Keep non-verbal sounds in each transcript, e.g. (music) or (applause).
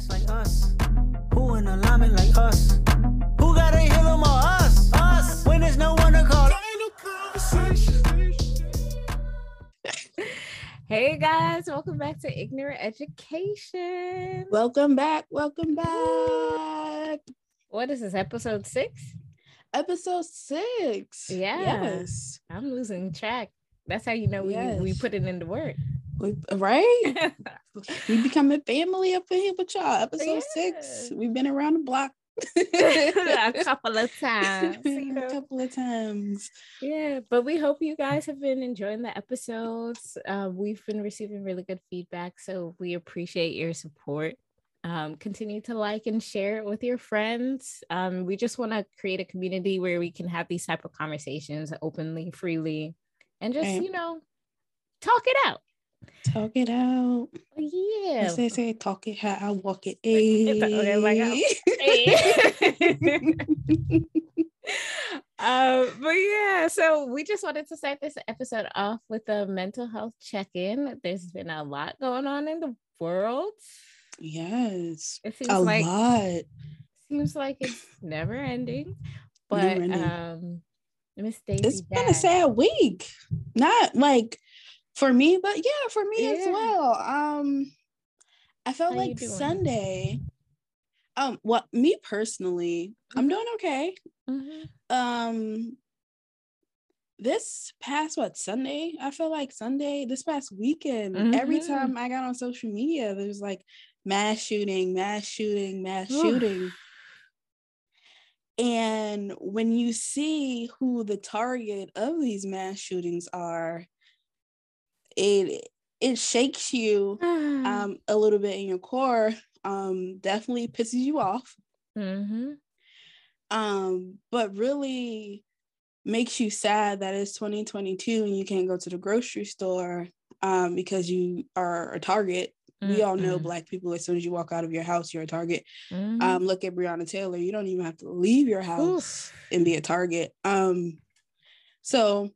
It's like us. Who in alignment like us? Who gotta heal them all? Us. Us. When there's no one to call. Hey guys, welcome back to Ignorant Education. Welcome back. Welcome back. What is this, episode six? Episode six. Yeah. Yes. I'm losing track. That's how you know we, we put it into work. We, right? (laughs) we become a family up in here with y'all. Episode Yeah. six. We've been around the block. (laughs) a (laughs) couple of times. you a couple of times. Yeah, but we hope you guys have been enjoying the episodes. Uh, we've been receiving really good feedback, so we appreciate your support. Um, continue to like and share it with your friends. Um, we just want to create a community where we can have these type of conversations openly, freely, and just Right. you know talk it out. Talk it out. Yeah. As they say, talk it how I walk it. Okay, like Hey. (laughs) (laughs) um, but yeah, so we just wanted to start this episode off with a mental health check-in. There's been a lot going on in the world. yes. It seems A like lot. seems like it's never ending. But Never ending. um Miss Daisy. It's been a sad week. Not like for me, but yeah, for me as well. Um, I felt How like? Sunday. Um, well, me personally, I'm doing okay. Mhm. Um, this past what Sunday, I feel like Sunday, this past weekend, every Mhm. time I got on social media, there's like mass shooting, mass shooting, mass Oof. shooting. And when you see who the target of these mass shootings are, it it shakes you (sighs) um a little bit in your core. Um, definitely pisses you off. Mhm. Um, but really makes you sad that it's 2022 and you can't go to the grocery store um because you are a target. We all know Mm-mm. black people as soon as you walk out of your house, you're a target. Mhm. Um, look at Breonna Taylor. You don't even have to leave your house Oof. and be a target. Um, so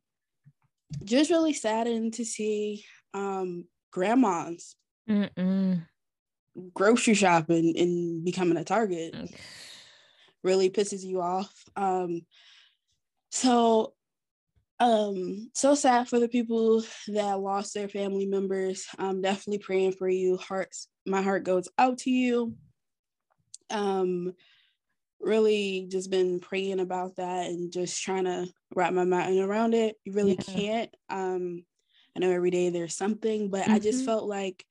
just really saddened to see um grandmas Mm-mm. grocery shopping and becoming a target. Really pisses you off. Um, so um so sad for the people that lost their family members. I'm definitely praying for you. Hearts, my heart goes out to you. Um really just been praying about that and just trying to wrap my mind around it. You really Yeah. can't. Um I know every day there's something, but I just Mhm. felt like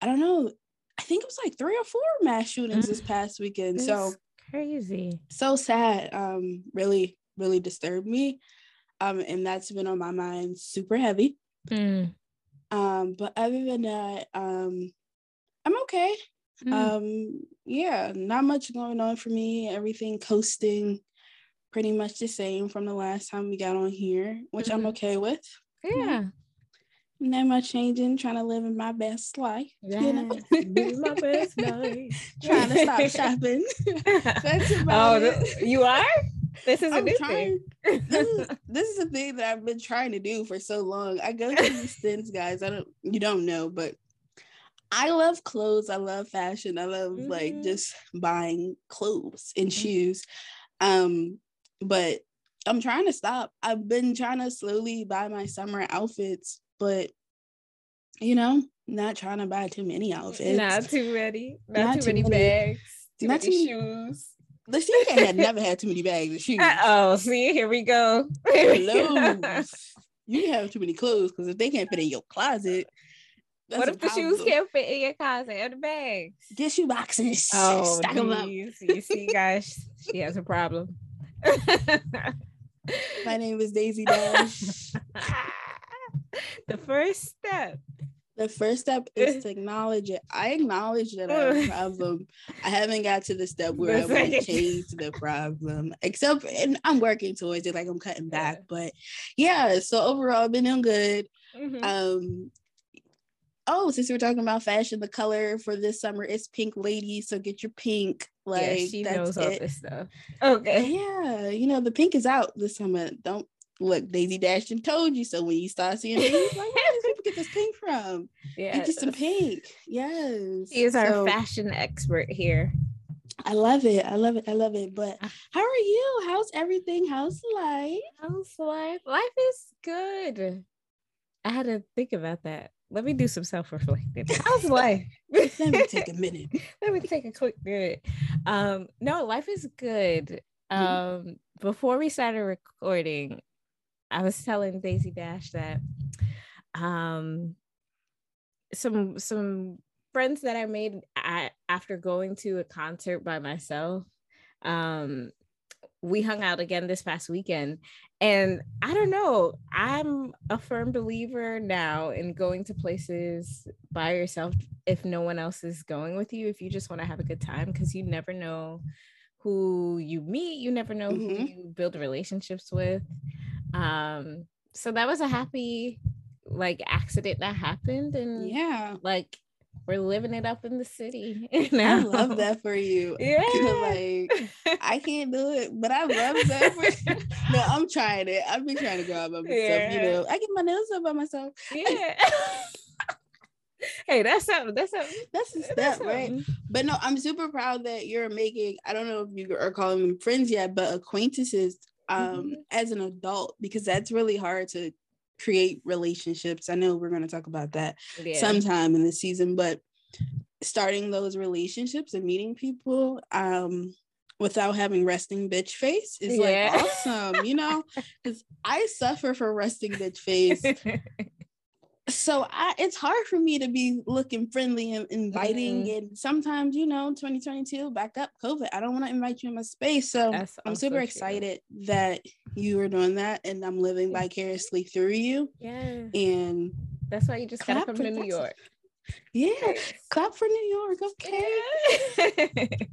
I don't know. I think it was like three or four mass shootings this past weekend. So crazy. so sad. Um, really, really disturbed me. Um, and that's been on my mind super heavy. Mm. Um, but other than that, um, I'm okay. Mm. Um, yeah, not much going on for me. Everything coasting pretty much the same from the last time we got on here, which I'm Mhm. okay with. yeah. Not much changing, trying to live in my best life. You know? Yes, my best life. (laughs) trying to stop shopping. (laughs) That's oh, about th- it. you are? This is a I'm new trying. thing. this is (laughs) this is a thing that I've been trying to do for so long. I go through these things, guys. I don't you don't know, but I love clothes. I love fashion. I love like Mhm. just buying clothes and Mhm. shoes. Um, but I'm trying to stop. I've been trying to slowly buy my summer outfits, but you know, not trying to buy too many outfits. Not too many. Not, Not too, too many, many. bags. Too Not many too shoes. The she had never had too many (laughs) bags of shoes. Oh, see, here we go. clothes. (laughs) You have too many clothes because if they can't fit in your closet, that's what if the shoes can't fit in your closet and the bags? Get shoe boxes. (laughs) Oh, stack them up. you see, guys, (laughs) she has a problem. My (laughs) name is Daisy Dash. the first step. the first step is to acknowledge it. I acknowledge that I have a problem. I haven't got to the step where I want change the problem. Except, and I'm working towards it. Like I'm cutting back, but yeah. So overall, I've been doing good. Mhm. Um. Oh, since we're talking about fashion, the color for this summer is pink, lady. So get your pink. Like yeah, she that's knows all it. this stuff. Okay. Yeah, you know the pink is out this summer. Don't look, Daisy Dash and told you. So when you start seeing things like, do (laughs) people get this pink from? Yeah. Get some pink. Yes. He is our So, fashion expert here. I love it. I love it. I love it. But Uh, how are you? How's everything? How's life? How's life? Life is good. I had to think about that. Let me do some self-reflecting. (laughs) How's life? (laughs) Let me take a minute. Let me take a quick minute. Um, no, life is good. Mhm. Um, before we started recording, I was telling Daisy Dash that um some some friends that I made a after going to a concert by myself, um, we hung out again this past weekend. And I don't know, I'm a firm believer now in going to places by yourself if no one else is going with you, if you just want to have a good time, because you never know who you meet, you never know who Mhm. you build relationships with. Um, so that was a happy like accident that happened and Yeah. like we're living it up in the city. (laughs) (laughs) I love that for you. (laughs) Yeah. like I can't do it, but I love that for No, I'm trying it. I've been trying to go out by myself. Yeah. You know, I get my nails done by myself. yeah. hey, that's something. That's something. That's a That's right? But no, I'm super proud that you're making. I don't know if you are calling them friends yet, but acquaintances um Mhm. as an adult because that's really hard to create relationships. I know we're going to talk about that Yeah. sometime in the season, but starting those relationships and meeting people um without having resting bitch face is Yeah. like awesome, you know? (laughs) Because I suffer for resting bitch face. (laughs) so I it's hard for me to be looking friendly and inviting Mhm. and sometimes you know 2022 back up COVID I don't want to invite you in my space so That's I'm super true. excited that you are doing that and I'm living vicariously through you Yeah. and That's why you just gotta Clap come to New York. yeah clap for New York okay Yeah. (laughs)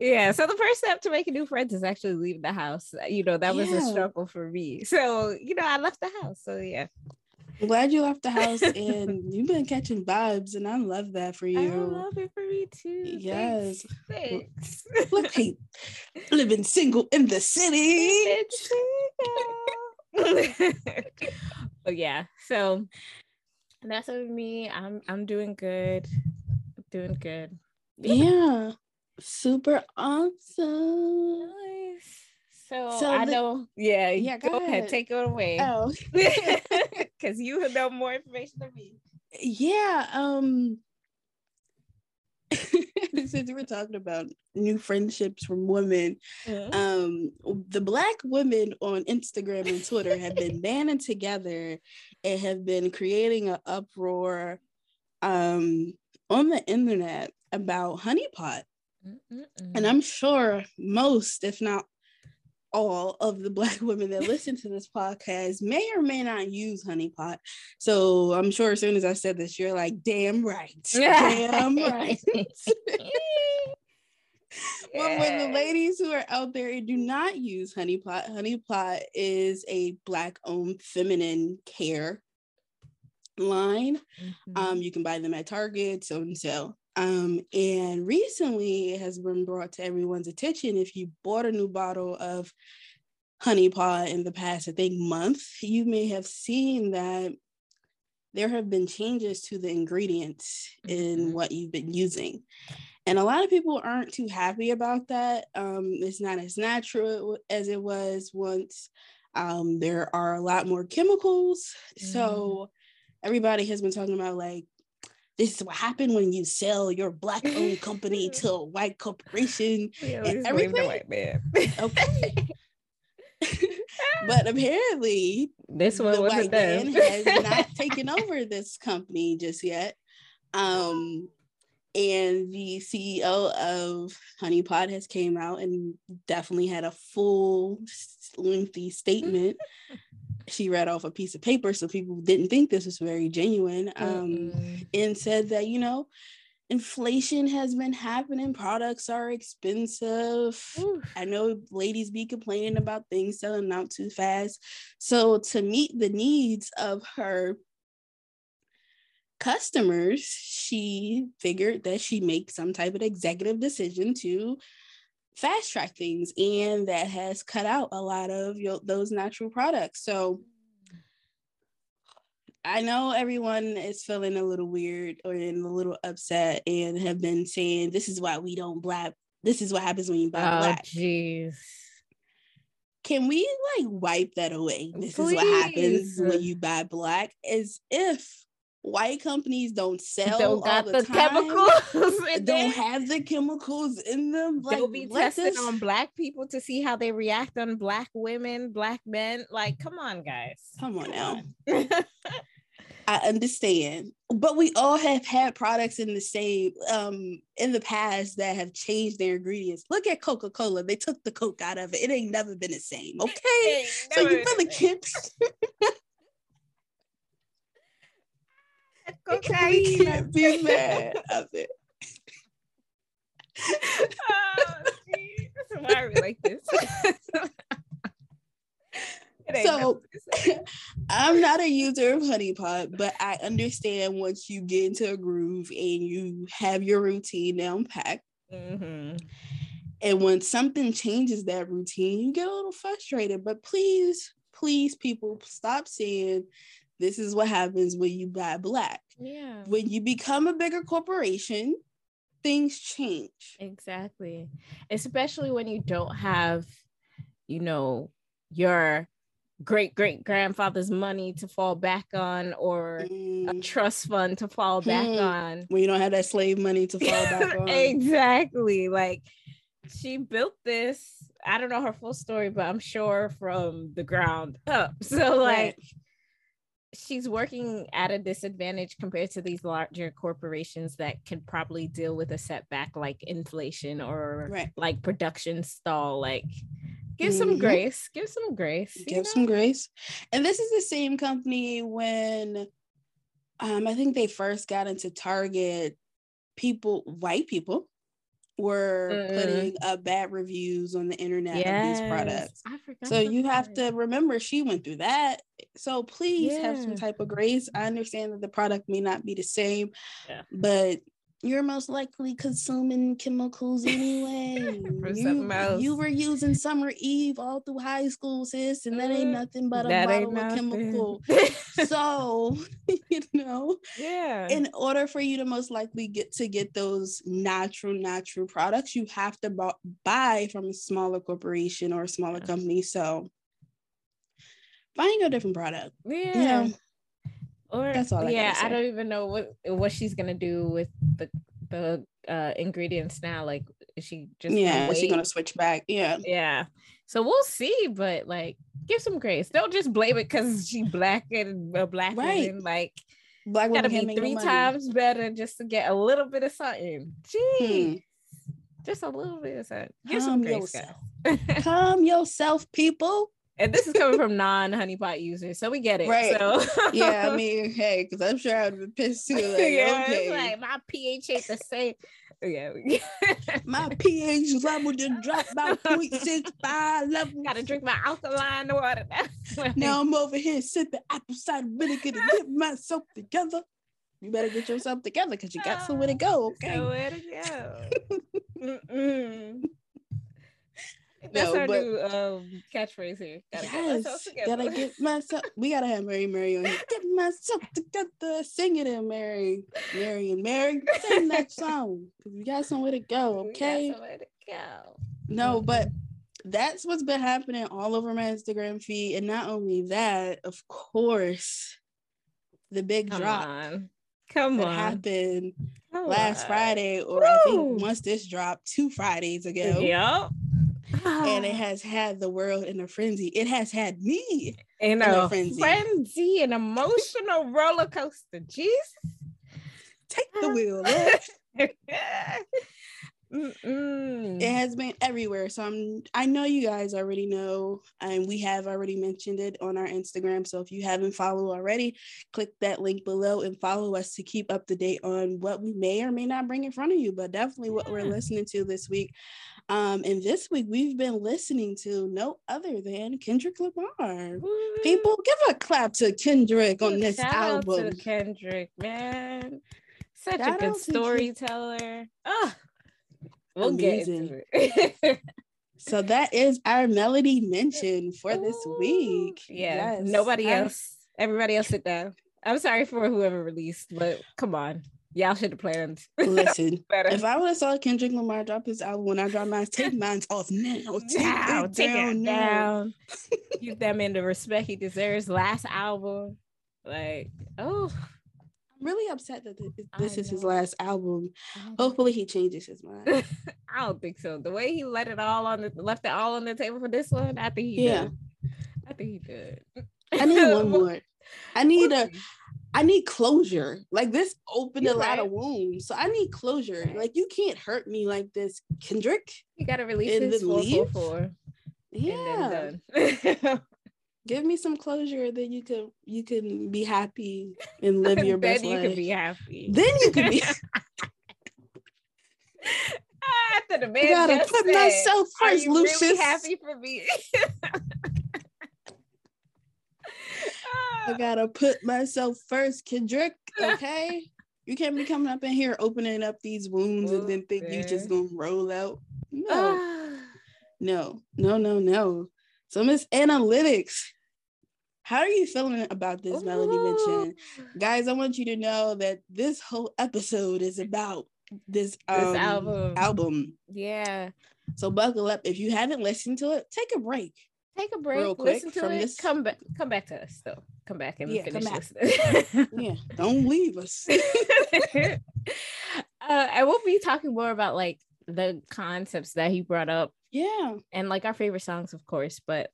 yeah. So the first step to making new friends is actually leaving the house. You know, that was a struggle for me. So, you know, I left the house. So yeah. I'm glad you left the house (laughs) and you've been catching vibes and I love that for you. I love it for me too. Yes. Thanks. look hey (laughs) living single in the city (laughs) but yeah, so that's with me. I'm I'm doing good. Doing good. yeah super awesome Nice. So, So I the- know, yeah, Yeah, go, go ahead, ahead. take it away. oh (laughs) Because you know more information than me. yeah um (laughs) since we're talking about new friendships from women um the black women on instagram and twitter have been (laughs) banding together and have been creating an uproar um on the internet about honeypot and i'm sure most if not all of the black (laughs) women that listen to this podcast may or may not use honeypot so i'm sure as soon as i said this you're like damn right (laughs) damn right (laughs) But for the ladies who are out there and do not use Honeypot, Honeypot is a black owned feminine care line. Mm-hmm. Um, you can buy them at Target, so and so. Um, and recently it has been brought to everyone's attention. If you bought a new bottle of Honeypot in the past, I think, month, you may have seen that there have been changes to the ingredients in Mhm. what you've been using. And a lot of people aren't too happy about that. Um, it's not as natural as it was once. Um, there are a lot more chemicals. So everybody has been talking about like, this is what happened when you sell your black owned company (laughs) to a white corporation. Blame the everything- white man. (laughs) Okay. (laughs) but apparently, this one the wasn't white man has not taken over this company just yet. Um, and the CEO of Honeypot has came out and definitely had a full lengthy statement. She read off a piece of paper, so people didn't think this was very genuine. Um, and said that you know inflation has been happening products are expensive. I know ladies be complaining about things selling out too fast. So to meet the needs of her customers she figured that she make some type of executive decision to fast track things and that has cut out a lot of your, those natural products so I know everyone is feeling a little weird or in a little upset and have been saying this is why we don't black. This is what happens when you buy Oh, black. jeez. Can we like wipe that away? This is what happens when you buy black, as if white companies don't sell Don't all got the, the, chemicals. (laughs) don't have the chemicals in them. Like, They'll be testing this- on black people to see how they react on black women, black men. Like, come on, guys. Come on now. (laughs) I understand, but we all have had products in the same um in the past that have changed their ingredients. Look at Coca Cola; they took the Coke out of it. It ain't never been the same. Okay, so you really can't, (laughs) can't be mad of it. oh, geez. Why are we like this? (laughs) So- (laughs) I'm not a user of Honey Pot, but I understand once you get into a groove and you have your routine down packed. Mhm. And when something changes that routine, you get a little frustrated. But please, please, people, stop saying this is what happens when you buy black. yeah. When you become a bigger corporation, things change. Exactly. Especially when you don't have, you know, your great great grandfather's money to fall back on or a Mm, trust fund to fall back Hmm. on. when you don't have that slave money to fall back (laughs) on. exactly. Like she built this. I don't know her full story, but I'm sure from the ground up. (laughs) So like Right. She's working at a disadvantage compared to these larger corporations that can probably deal with a setback like inflation or Right. like production stall. Like give some Mhm. grace. Give some grace. give know? some grace. And this is the same company when um I think they first got into Target, people, white people were Mm. putting up bad reviews on the internet of these products. So you have to remember she went through that. So please have some type of grace. I understand that the product may not be the same, Yeah. but you're most likely consuming chemicals anyway. (laughs) You, you were using Summer Eve all through high school, sis, and that ain't Mm, nothing but a That bottle of chemical. so, (laughs) (laughs) you know, yeah. in order for you to most likely get to get those natural natural products you have to bu- buy from a smaller corporation or a smaller Yeah. company so find a different product yeah. you know Or That's all I yeah, gotta I don't even know what what she's gonna do with the the uh ingredients now. Like is she just gonna yeah is she gonna switch back yeah yeah. So we'll see, but like give some grace. Don't just blame it because she black and a black Right. Like black gotta women be make no three times better just to get a little bit of something. Gee, Hmm. just a little bit of something. Give Calm some grace, yourself. (laughs) calm yourself people and this is coming from non-honeypot users, so we get it. Right. So yeah i (laughs) mean hey because i'm sure i'd be pissed too like (laughs) yeah, okay like my pH ain't the same. Oh, yeah, my ph level just dropped about (laughs) 0.65 level gotta drink my alkaline water now. I'm over here sipping apple cider vinegar to get myself together. You better get yourself together because you got somewhere to go. Ah, okay. So where to go? (laughs) That's No, our but- new um, catchphrase here. Gotta get yes, together. gotta get myself. We gotta have Mary Mary on here. Get myself together. Sing it in Mary, Mary and Mary. Sing that (laughs) song we got somewhere to go. We got Okay. somewhere to go. No, but that's what's been happening all over my Instagram feed, and not only that, of course, the big Come drop on. Come that on. happened Come last on. Friday, or I think once this dropped, two Fridays ago. Yep. And it ah. has had the world in a frenzy. It has had me. in a a frenzy. frenzy, an emotional roller coaster. Jesus. Take the ah. wheel. (laughs) Mm-mm. It has been everywhere. So I'm I know you guys already know, and we have already mentioned it on our Instagram. So if you haven't followed already, click that link below and follow us to keep up to date on what we may or may not bring in front of you, but definitely what we're listening to this week. Um, and this week we've been listening to no other than Kendrick Lamar. Woo. People, give a clap to Kendrick on this Shout out album. to Kendrick, man. Such Shout a good to Ken- storyteller. Oh, we'll get into Amazing. it. (laughs) So that is our melody mention for this week. Yeah. Yes. Nobody I- else. Everybody else sit down. I'm sorry for whoever released, but come on. Y'all should have planned. Listen, (laughs) if I would have saw Kendrick Lamar drop his album when I drop mine, take mine off now. (laughs) Take now, it take down, it down. Give that man the respect he deserves. Last album, like, oh. Really upset that this is his last album. Hopefully, he changes his (laughs) mind. I don't think so. The way he let it all on the left it all on the table for this one, I think he yeah. Did. I think he did. I need one (laughs) more. I need a I need closure. Like this opened You're a right. lot of wounds. So I need closure. Right. Like you can't hurt me like this, Kendrick. You gotta release and his 444. Yeah. (laughs) Give me some closure, then you can you can be happy and (laughs) live your best life. Then you can be happy. Then you can be After the man I gotta put said, myself first, Lucius. Really happy for me. I (laughs) ah. gotta put myself first, Kendrick. (laughs) Okay. you can't be coming up in here opening up these wounds and then think you just gonna roll out. No. Ah. no, no, no, no. So Miss Annelytics, how are you feeling about this Ooh. melody mention? Guys, I want you to know that this whole episode is about this, um, this album. album. Yeah. So buckle up. If you haven't listened to it, take a break take a break, listen to it, this... come back, come back to us though. Come back and yeah, finish listening. (laughs) yeah, don't leave us. (laughs) uh, I will be talking more about like the concepts that he brought up. Yeah, and like our favorite songs, of course, but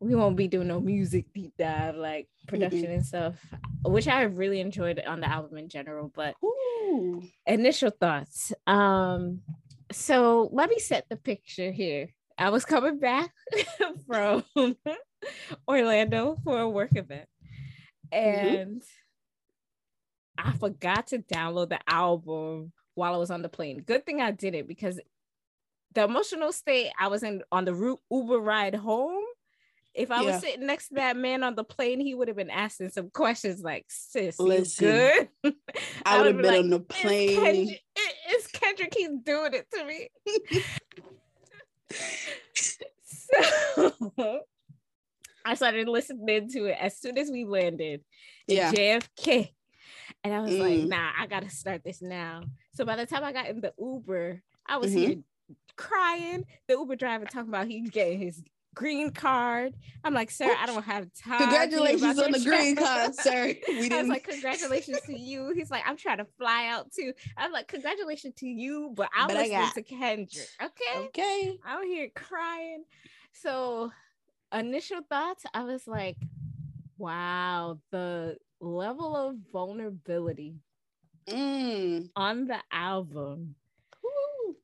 we won't be doing no music deep dive like production mm-hmm. and stuff, which I really enjoyed on the album in general. But Ooh. initial thoughts. Um, so let me set the picture here. I was coming back (laughs) from (laughs) Orlando for a work event. Mm-hmm. And mm-hmm. I forgot to download the album while I was on the plane. Good thing I did it because the emotional state I was in on the Uber ride home. If I yeah. was sitting next to that man on the plane, he would have been asking some questions like, "Sis, Listen, good?" (laughs) I, would have been like, on the plane. Kendrick, is Kendrick he's doing it to me (laughs) so (laughs) I started listening to it as soon as we landed yeah. JFK. And I was mm. like, nah, I gotta start this now. So by the time I got in the Uber, I was mm-hmm. here crying. The Uber driver talking about he's getting his green card. I'm like, sir, I don't have time. Congratulations on the green (laughs) card, sir. We I was like, congratulations to you. He's like, I'm trying to fly out too. I'm like, congratulations to you, but I'm but listening got... to Kendrick. Okay. Okay. I'm here crying. So initial thoughts, I was like, wow, the level of vulnerability mm. on the album. Woo.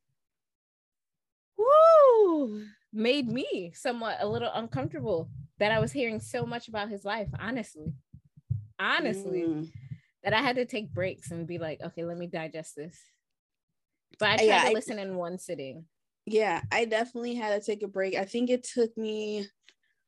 Woo made me somewhat a little uncomfortable that I was hearing so much about his life, honestly. Honestly, mm. that I had to take breaks and be like, okay, let me digest this. But I tried yeah, to listen in one sitting. Yeah, I definitely had to take a break. I think it took me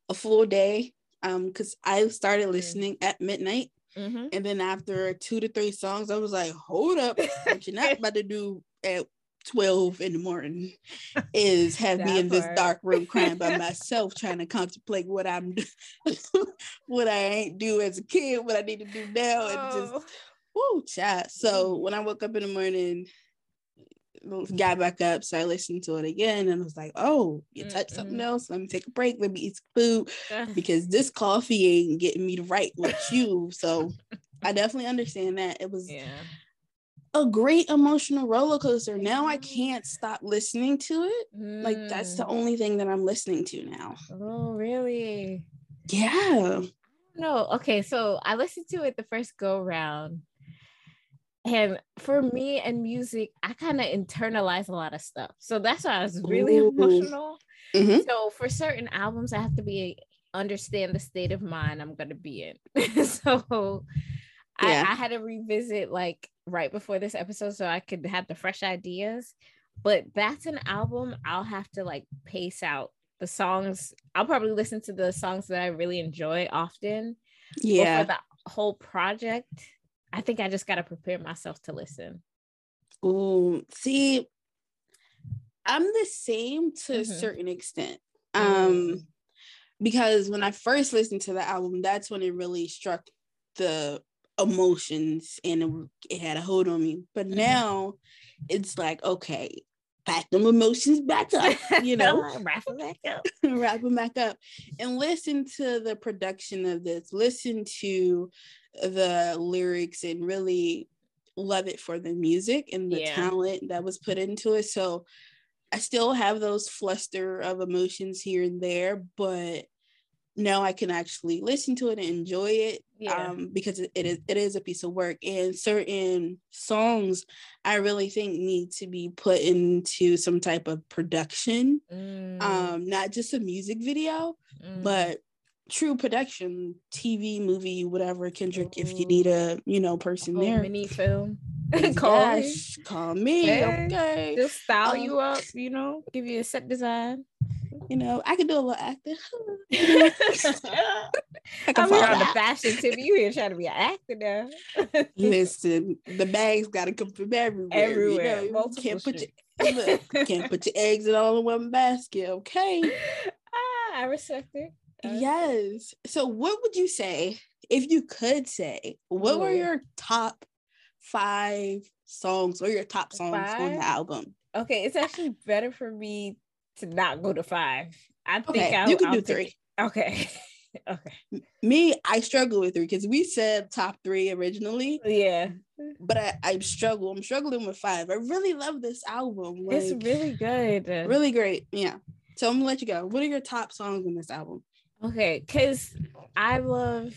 a full day um because I started mm. listening at midnight. Mm-hmm. And then after two to three songs, I was like, hold up, what you're not (laughs) about to do at 12 in the morning (laughs) is have me in this dark room crying by (laughs) myself trying to contemplate what I'm what I ain't do as a kid, what I need to do now and just oh. whoo chat. So when I woke up in the morning, got back up, started listening to it again, and I was like, oh, you touched mm-hmm. something else. Let me take a break, let me eat some food because this coffee ain't getting me to write with (laughs) you. So I definitely understand that. It was yeah a great emotional roller coaster. Now I can't stop listening to it. Mm. Like that's the mm. only thing that I'm listening to now. Oh, really? Yeah. No, okay. So I listened to it the first go round. And for me and music, I kind of internalize a lot of stuff. So that's why I was really Ooh. emotional. Mm-hmm. So for certain albums, I have to be understand the state of mind I'm gonna be in. (laughs) so yeah. I, I had to revisit like right before this episode so I could have the fresh ideas. But that's an album I'll have to like pace out the songs. I'll probably listen to the songs that I really enjoy often. Yeah. But for the whole project, I think I just got to prepare myself to listen. Oh, see, I'm the same to mm-hmm. a certain extent. Um, mm-hmm. because when I first listened to the album, that's when it really struck the emotions and it, it had a hold on me. But Mhm. now it's like, okay, back them emotions back up, (laughs) you know, wrap it back up. (laughs) wrap them back up and listen to the production of this, listen to the lyrics and really love it for the music and the Yeah. talent that was put into it. So I still have those fluster of emotions here and there, but now I can actually listen to it and enjoy it Yeah. um, because it, is it is a piece of work. And certain songs I really think need to be put into some type of production, Mm, um, not just a music video, mm. but true production, TV, movie, whatever. Kendrick, if you need a you know person whole there, mini film. (laughs) Call me. Call me. Yeah. Okay, Just style Um, you up, you know, give you a set design. you know I can do a little acting. (laughs) (laughs) I follow here on the fashion tip. You here trying to be an actor now. Listen, the bags got to come from everywhere. Everywhere, You, know? you can't put your look, can't put your eggs in all in one basket. Okay. ah, I respect it. Yes. So, what would you say if you could say? What were mm-hmm. your top five songs or your top songs on the album? Okay, it's actually better for me to not go to five. I think Okay, I'll, you can I'll do three. it- Okay. (laughs) okay. Me, I struggle with three because we said top three originally, Yeah. but I, I struggle. I'm struggling with five. I really love this album. It's really good. really great. Yeah. So I'm gonna let you go. What are your top songs on this album? Okay, because I love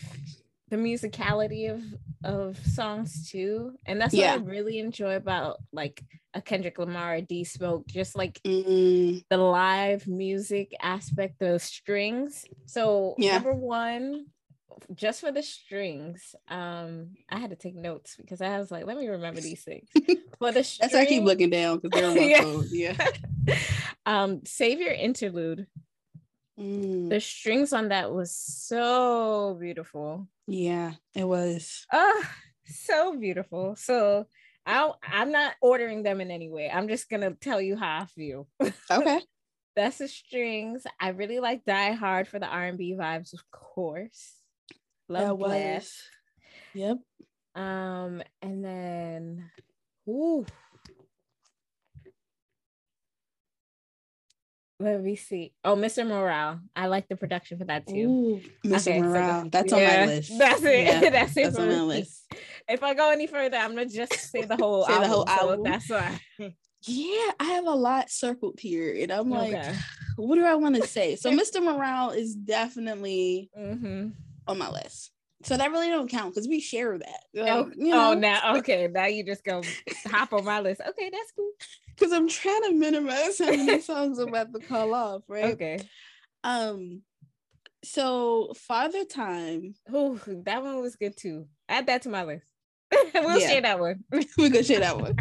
the musicality of of songs too, and that's Yeah. what I really enjoy about like a Kendrick Lamar, a D Smoke, just like Mm, the live music aspect, of strings. So Yeah. number one, just for the strings, um, I had to take notes because I was like, let me remember these things. (laughs) For the strings, that's why I keep looking down because they're on my Yeah. phone. Yeah. (laughs) um, Savior Interlude. Mm, The strings on that was so beautiful. yeah, it was. Oh, so beautiful. So I I'm not ordering them in any way. I'm just gonna tell you how I feel. (laughs) Okay. That's the strings. I really like Die Hard for the R&B vibes, of course. Love that Blast. Yep. Um, and then ooh. Let me see. Oh, Mr. Morale. I like the production for that too. Ooh, Mr. Okay, Morale. the- that's on yeah, my list. That's it. Yeah, (laughs) that's it. that's on my list. If I go any further, I'm gonna just say the whole Say album. the whole so that's why. Yeah, I have a lot circled here, and I'm like, okay. what do I want to say? So (laughs) Mr. Morale is definitely Mm-hmm. on my list. So that really don't count because we share that. Oh, you know, oh, now okay. Now you just go hop on my list. Okay, that's cool. because I'm trying to minimize how many (laughs) songs I'm about to call off, right? Okay. Um, so Father Time, Oh, that one was good too. Add that to my list. (laughs) we'll Yeah. share that one. (laughs) we're gonna share that one.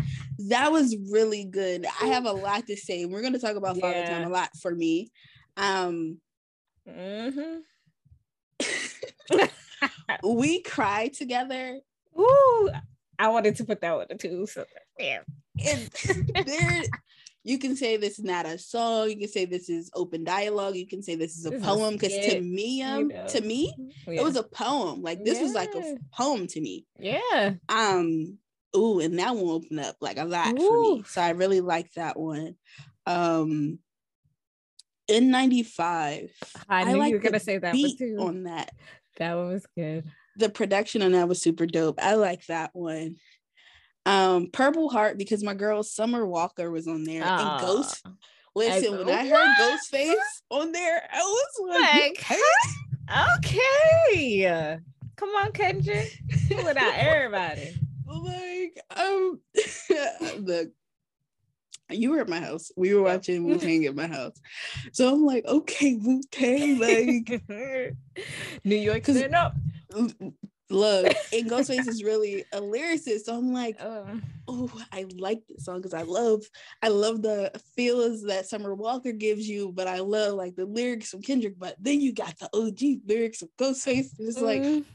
That was really good. I have a lot to say. We're gonna talk about Father Time a lot for me. Um, Mm-hmm. We cried together. Ooh, I wanted to put that one too. So yeah. And there, you can say this is not a song. You can say this is open dialogue. You can say this is a This poem. Because to me, you um, know. to me, Yeah. it was a poem. Like this was like a Yeah. poem to me. yeah. Um, ooh, and that one opened up like a lot for me. So I really like that one. Um, N95, I knew like you were gonna say that beat too. on that. That one was good. The production on that was super dope. I like that one. Um, Purple Heart because my girl Summer Walker was on there and Ghost. Listen, I- when I heard What? Ghostface on there, I was like, Like, okay. Come on, Kendrick. Without (laughs) everybody. like, um, (laughs) look, you were at my house. We were watching (laughs) Wu Tang at my house, so I'm like, okay, Wu Tang, like, (laughs) New York stand up. look, and Ghostface is really a lyricist. So I'm like, oh, I like this song because I love, I love the feels that Summer Walker gives you, but I love like the lyrics from Kendrick. But then you got the OG lyrics of Ghostface. And It's like, mm,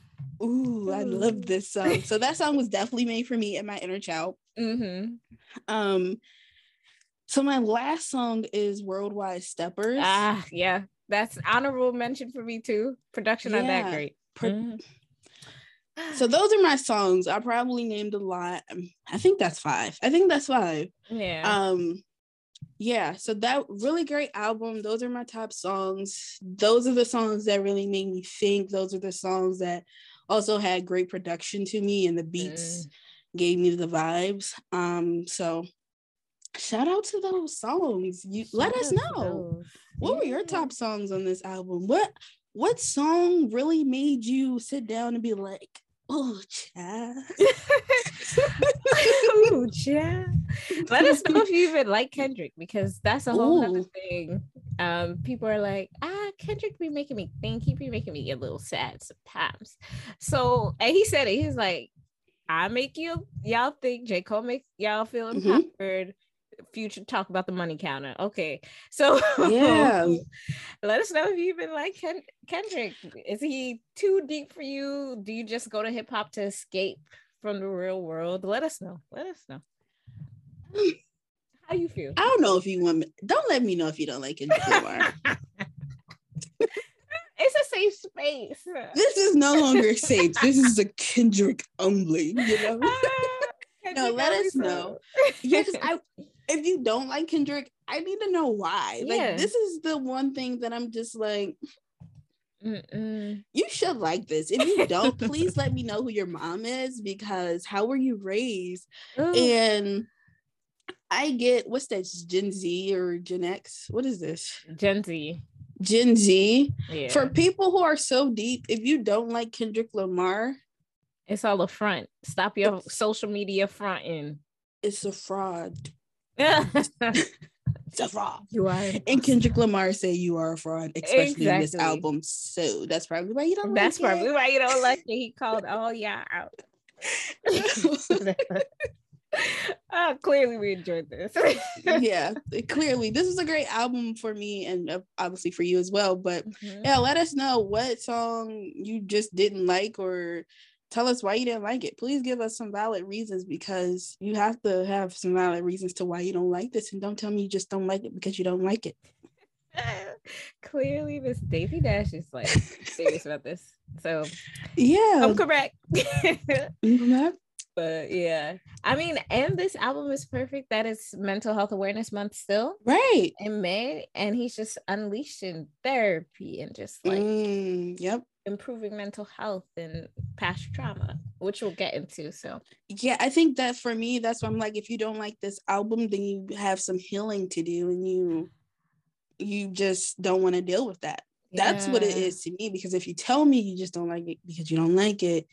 ooh, I love this song. So that song was definitely made for me and my inner child. mhm. Um, so my last song is Worldwide Steppers. Ah, yeah. That's honorable mention for me too. Production on that great. Pro- Mhm. so those are my songs. I probably named a lot. Um, I think that's five. I think that's five. Yeah. Um yeah, so that really great album. Those are my top songs. Those are the songs that really made me think. Those are the songs that also had great production to me and the beats mm. gave me the vibes. Um so shout out to those songs. You shout let us know. What yeah. were your top songs on this album? What what song really made you sit down and be like, oh, child? (laughs) oh, child. Let us know if you even like Kendrick because that's a whole other thing. Um, people are like, ah, Kendrick be making me think. He be making me get a little sad sometimes. So, and he said it. He's like, I make you y'all think J. Cole makes y'all feel mm-hmm. empowered. Mm-hmm future talk about the money counter. Okay. So yeah. (laughs) let us know if you even like Ken- Kendrick. Is he too deep for you? Do you just go to hip hop to escape from the real world? Let us know. Let us know. How you feel? I don't know if you want me. Don't let me know if you don't like Kendrick Lamar. (laughs) (laughs) it's a safe space. This is no longer safe. This is a Kendrick only, you know. no, let us know. Yeah, because I if you don't like Kendrick, I need to know why. Yeah. Like this is the one thing that I'm just like Mm-mm. you should like this. If you don't, please let me know who your mom is because how were you raised? Ooh. And I get what's that Gen Z or Gen X? What is this? Gen Z. Gen Z. Yeah. For people who are so deep, if you don't like Kendrick Lamar, it's all a front. Stop your social media fronting. It's a fraud. It's a fraud. You are. And Kendrick Lamar say you are a fraud, especially exactly. in this album. So that's probably why you don't. That's like probably it. why you don't like it. He (laughs) called all y'all out. uh, (laughs) (laughs) clearly, we enjoyed this. yeah, clearly, this is a great album for me and uh, obviously for you as well. But mm-hmm. yeah, let us know what song you just didn't like or tell us why you didn't like it. Please give us some valid reasons because you have to have some valid reasons to why you don't like this. And don't tell me you just don't like it because you don't like it. (laughs) Clearly, Miss Daisy Dash is like serious about this. So, (laughs) yeah, I'm correct. (laughs) Mm-hmm. But yeah, I mean, and this album is perfect that it's Mental Health Awareness Month still, right? In May, and he's just unleashing therapy and just like, mm, yep, improving mental health and past trauma, which we'll get into. So, yeah, I think that for me, that's why I'm like, if you don't like this album, then you have some healing to do, and you you just don't want to deal with that. Yeah. That's what it is to me. Because if you tell me you just don't like it because you don't like it,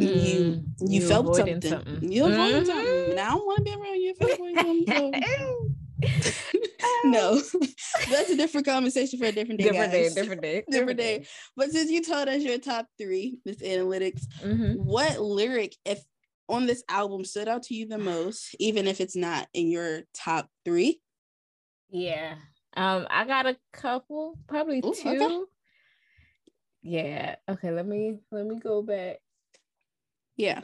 you you, you felt something. something. You avoided mm-hmm. something. And I don't want to be around you something. (laughs) (laughs) no, (laughs) that's a different conversation for a different day. Different guys. day, different day, different day. But since you told us your top three, Miss Annelytics, mm-hmm. what lyric, if on this album, stood out to you the most, even if it's not in your top three? Yeah, um, I got a couple, probably Ooh, two. Okay. Yeah. Okay. Let me let me go back. Yeah.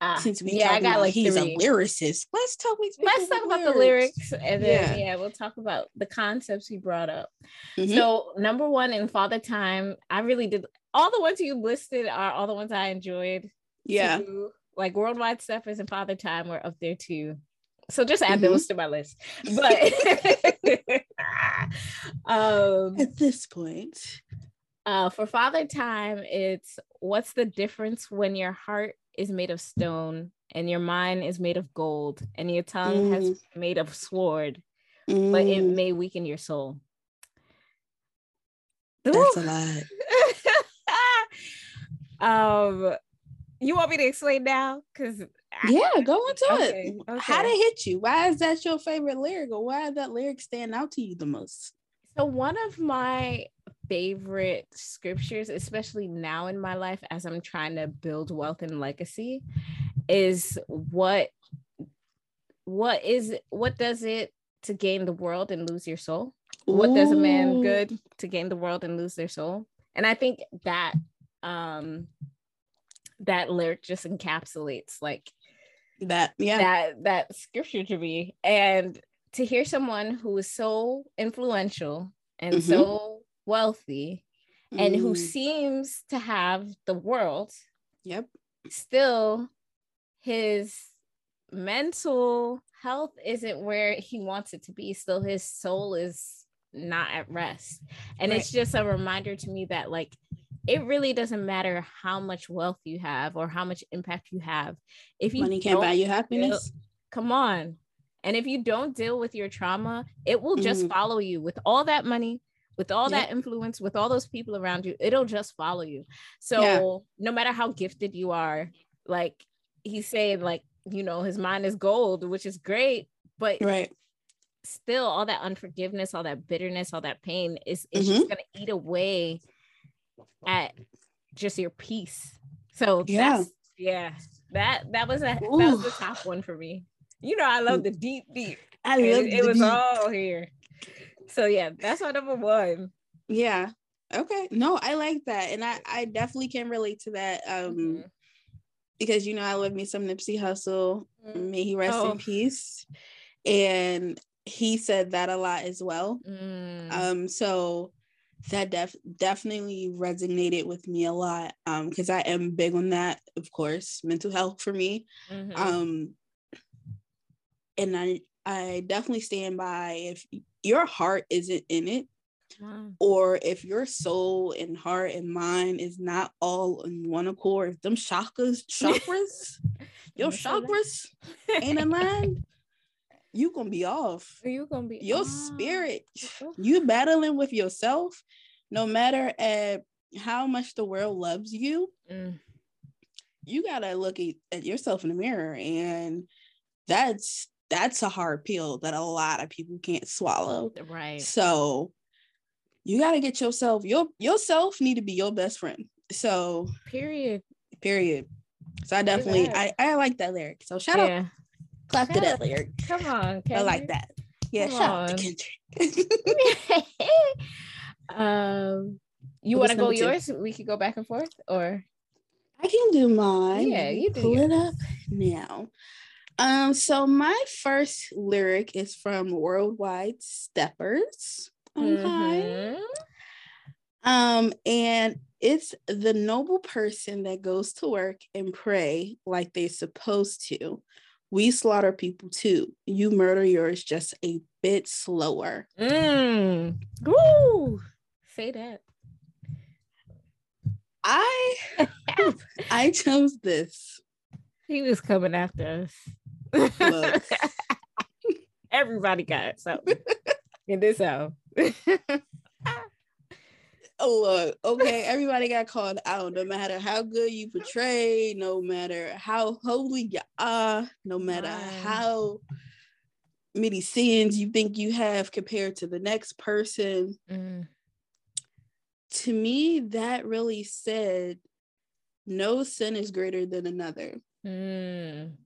Ah, Since we yeah, I got like he's three. a lyricist. Let's talk. Let's talk about the lyrics, and then yeah. yeah. we'll talk about the concepts he brought up. Mm-hmm. So number one in Father Time, I really did all the ones you listed are all the ones I enjoyed. Yeah, too. like Worldwide Steppers and Father Time were up there too. So just add mm-hmm. those to my list. But (laughs) um, at this point, uh, for Father Time, it's what's the difference when your heart is made of stone and your mind is made of gold and your tongue mm. has made of sword mm. but it mm. may weaken your soul that's Ooh. a (laughs) lot um you want me to explain now because yeah go into okay, it okay. how did it hit you why is that your favorite lyric or why did that lyric stand out to you the most so one of my favorite scriptures, especially now in my life as I'm trying to build wealth and legacy, is what what is what does it to gain the world and lose your soul? What does a man good to gain the world and lose their soul? And I think that um that lyric just encapsulates like that yeah that that scripture to me and to hear someone who is so influential and mm-hmm. so wealthy and who Mm, seems to have the world Yep. still his mental health isn't where he wants it to be. Still his soul is not at rest. And it's just a reminder to me that like it really doesn't matter how much wealth you have or how much impact you have. If you Money can't buy you happiness. come on. And if you don't deal with your trauma it will just Mhm. follow you. With all that money with all Yep. that influence with all those people around you it'll just follow you so Yeah. no matter how gifted you are like he's saying like you know his mind is gold which is great but Right. still all that unforgiveness all that bitterness all that pain is it's Mm-hmm. just going to eat away at just your peace so Yeah. yeah that that was a that was the top one for me you know i love the deep deep I it, love it the was beat. all here so yeah that's my number one Yeah. Okay. No, I like that. And I, I definitely can relate to that. Um, Mhm. because you know, I love me some Nipsey Hussle. Mhm. May he rest Oh. in peace. And he said that a lot as well. Mm. Um, so that def- definitely resonated with me a lot. Um, because I am big on that, of course, mental health for me. Mhm. Um, and I I definitely stand by if your heart isn't in it, or if your soul and heart and mind is not all in one accord, if them chakras, chakras, (laughs) your Wanna say that? chakras ain't (laughs) in line, you gonna be off. you gonna be Your oh. spirit, you battling with yourself, no matter at how much the world loves you, Mm. you gotta look at, at yourself in the mirror, and that's that's a hard pill that a lot of people can't swallow. right So you gotta get yourself your yourself need to be your best friend. So period period. So I definitely I. I like that lyric. So shout out yeah clap to that out. lyric. come on I like that. Yeah, Come shout out to. Kendrick. (laughs) (laughs) um you want to go number two? yours we could go back and forth or I can do mine. Yeah, you do pull it up now. Um, so my first lyric is from Worldwide Steppers. Okay. Mhm. Um, and it's the noble person that goes to work and pray like they're supposed to. We slaughter people too. You murder yours just a bit slower. Mm. Woo. Say that. I (laughs) I chose this. He was coming after us. (laughs) Everybody got something in this house. Oh, look, okay, everybody got called out. No matter how good you portray, no matter how holy you are, no matter Right. how many sins you think you have compared to the next person, Mm. to me, that really said no sin is greater than another. Mm.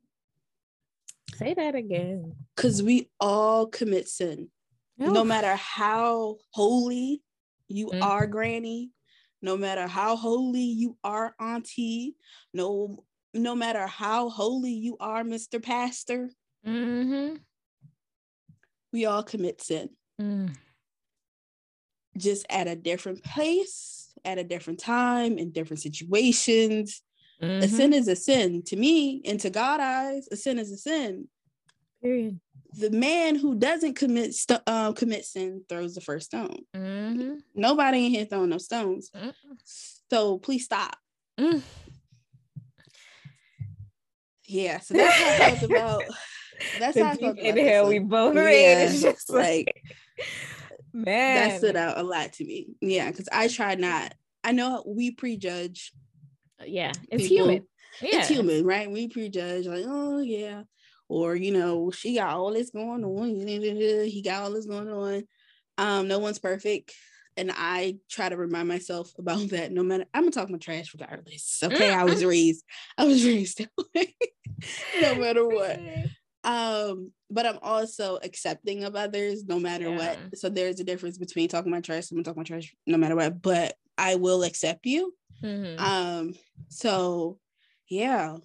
Say that again. Because we all commit sin. No matter how holy you Mm. are, Granny, no matter how holy you are, Auntie, no, no matter how holy you are, Mr. Pastor, Mhm. we all commit sin. Mm. Just at a different pace, at a different time, in different situations. A Mhm. sin is a sin. To me, and to God eyes, a sin is a sin. Period. The man who doesn't commit st- uh, commit sin throws the first stone. Mhm. Nobody in here throwing no stones. Mm. So please stop. Mm. Yeah, so that's how I felt about that's how I felt about inhale we both Yeah, made. It's just (laughs) like, like, man. that stood out a lot to me. Yeah, because I try not. I know we prejudge. Yeah, it's people. human. Yeah. It's human, right? We prejudge, like, oh yeah, or you know, she got all this going on. He got all this going on. Um, no one's perfect. And I try to remind myself (laughs) about that. No matter, I'm gonna talk my trash regardless. Okay, I was raised, I was raised that (laughs) way. no matter what. (laughs) um but i'm also accepting of others no matter Yeah. what so there's a difference between talking my trash and talking my trash no matter what but i will accept you Mhm. um so yeah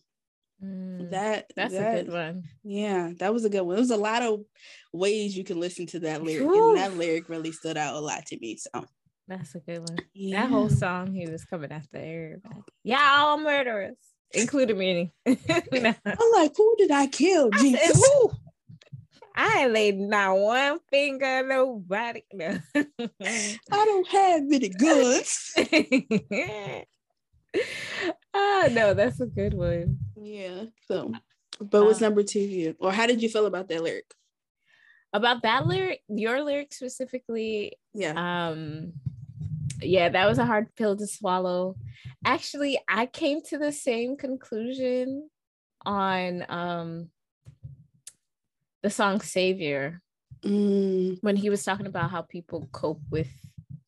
Mm. that That's that, a good one. yeah that was a good one there's a lot of ways you can listen to that lyric and that lyric really stood out a lot to me so That's a good one. Yeah. That whole song, he was coming after everybody. Y'all murderers, including me. (laughs) I'm like, who did I kill? Jesus. Who? I laid not one finger nobody. (laughs) No. I don't have any goods. ah, (laughs) no, that's a good one. Yeah. So, but what's uh, number two you? Or how did you feel about that lyric? About that lyric, your lyric specifically. Yeah. Um, yeah, that was a hard pill to swallow. Actually, I came to the same conclusion on um the song Savior mm. when he was talking about how people cope with,